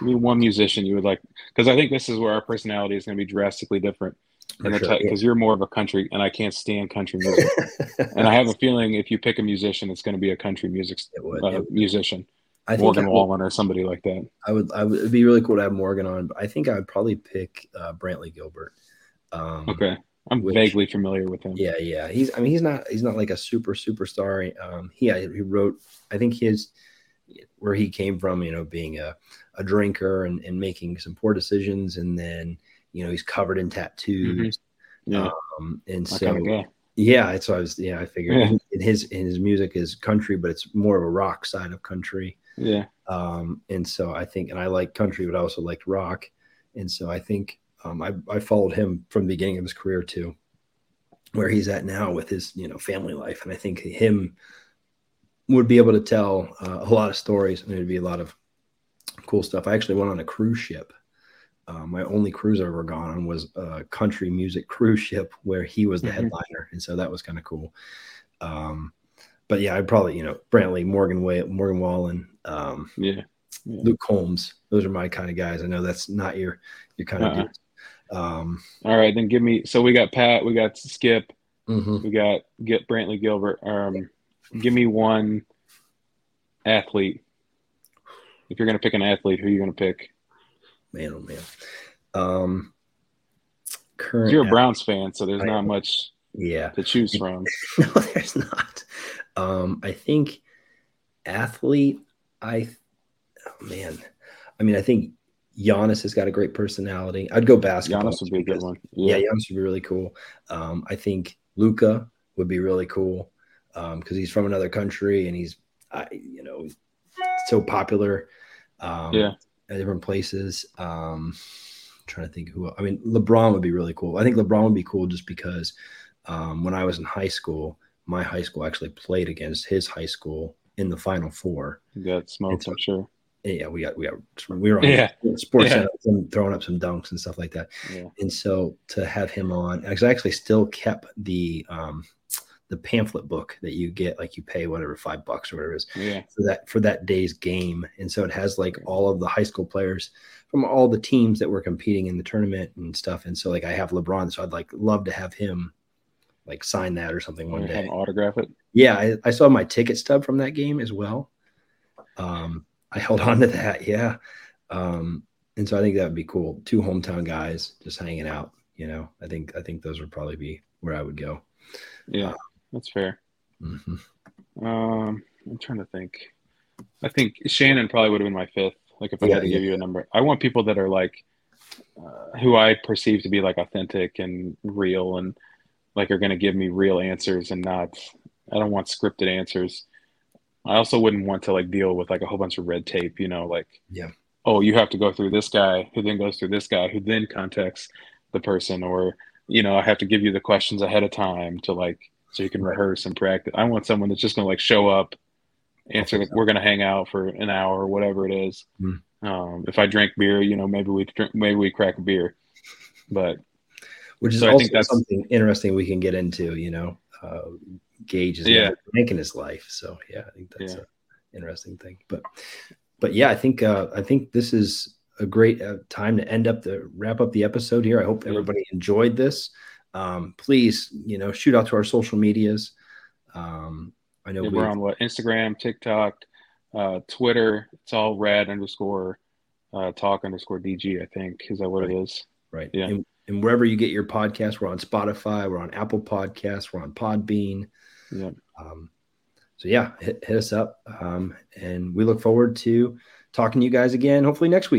Give me one <sighs> musician you would like, because I think this is where our personality is going to be drastically different. Because sure, yeah. you're more of a country, and I can't stand country music. <laughs> and I have a feeling if you pick a musician, it's going to be a country music would, uh, musician. I Morgan think Wallen or somebody like that. I would. I would. It'd be really cool to have Morgan on. But I think I would probably pick uh, Brantley Gilbert. Um, okay, I'm which, vaguely familiar with him. Yeah, yeah. He's. I mean, he's not. He's not like a super superstar. Um, he. He wrote. I think his where he came from. You know, being a a drinker and, and making some poor decisions, and then you know he's covered in tattoos. Mm-hmm. Yeah. Um, and so. Kind of yeah, it's what I was. Yeah, I figured yeah. in his in his music is country, but it's more of a rock side of country. Yeah. Um, and so I think, and I like country, but I also liked rock. And so I think um, I, I followed him from the beginning of his career to where he's at now with his, you know, family life. And I think him would be able to tell uh, a lot of stories and there'd be a lot of cool stuff. I actually went on a cruise ship. Uh, my only cruise I've ever gone on was a country music <laughs> cruise ship where he was the mm-hmm. headliner, and so that was kind of cool. Um, but yeah, I'd probably you know Brantley, Morgan Way, Morgan Wallen, um, yeah. yeah. Luke Combs. Those are my kind of guys. I know that's not your your kind uh-uh. of. Um, All right, then give me. So we got Pat, we got Skip, mm-hmm. we got get Brantley Gilbert. Um, give me one athlete. If you're gonna pick an athlete, who are you gonna pick? Man, oh man. Um, current. You're a Browns fan, so there's not much. Yeah. To choose <laughs> from. no, there's not. Um, I think athlete. I, oh man, I mean, I think Giannis has got a great personality. I'd go basketball. Giannis would be a good one. Yeah. yeah, Giannis would be really cool. Um, I think Luka would be really cool because um, he's from another country and he's, I, you know, so popular. Um, yeah, at different places. Um, trying to think who. I mean, LeBron would be really cool. I think LeBron would be cool just because um, when I was in high school, my high school actually played against his high school in the Final Four. You got smoked, so, I'm sure yeah, we got we got we were on yeah. sports yeah. and throwing up some dunks and stuff like that. Yeah. And so to have him on, I actually still kept the um the pamphlet book that you get, like you pay whatever five bucks or whatever it is yeah. for that for that day's game. And so it has like all of the high school players from all the teams that were competing in the tournament and stuff. And so like I have LeBron, so I'd like love to have him like sign that or something one day. Autograph it. Yeah, I, I saw my ticket stub from that game as well. Um, I held on to that. Yeah. Um, and so I think that would be cool. Two hometown guys just hanging out. You know, I think I think those would probably be where I would go. Yeah, that's fair. Mm-hmm. Um, I'm trying to think. I think Shannon probably would have been my fifth. Like if I yeah, had to yeah, give you a number, I want people that are like uh, who I perceive to be like authentic and real and like are going to give me real answers and not. I don't want scripted answers. I also wouldn't want to like deal with like a whole bunch of red tape, you know, like yeah. Oh, you have to go through this guy who then goes through this guy who then contacts the person or you know, I have to give you the questions ahead of time to like so you can rehearse and practice. I want someone that's just gonna like show up, answer like, we're gonna hang out for an hour or whatever it is. Mm. Um, if I drink beer, you know, maybe we drink maybe we crack a beer. But which is so also I think that's something interesting we can get into, you know. Uh, Gage is yeah. making his life. So yeah, I think that's yeah. an interesting thing. But but yeah, I think uh, I think this is a great uh, time to end up the wrap up the episode here. I hope everybody enjoyed this. Um, please, you know, shoot out to our social medias. Um, I know yeah, we're on what Instagram, TikTok, uh, Twitter. It's all rad underscore uh, talk underscore DG. I think is that what right. it is? Right. Yeah. And, and, wherever you get your podcast, we're on Spotify, we're on Apple Podcasts, we're on Podbean. Yeah. Um, so yeah, hit, hit us up. Um, and we look forward to talking to you guys again, hopefully next week.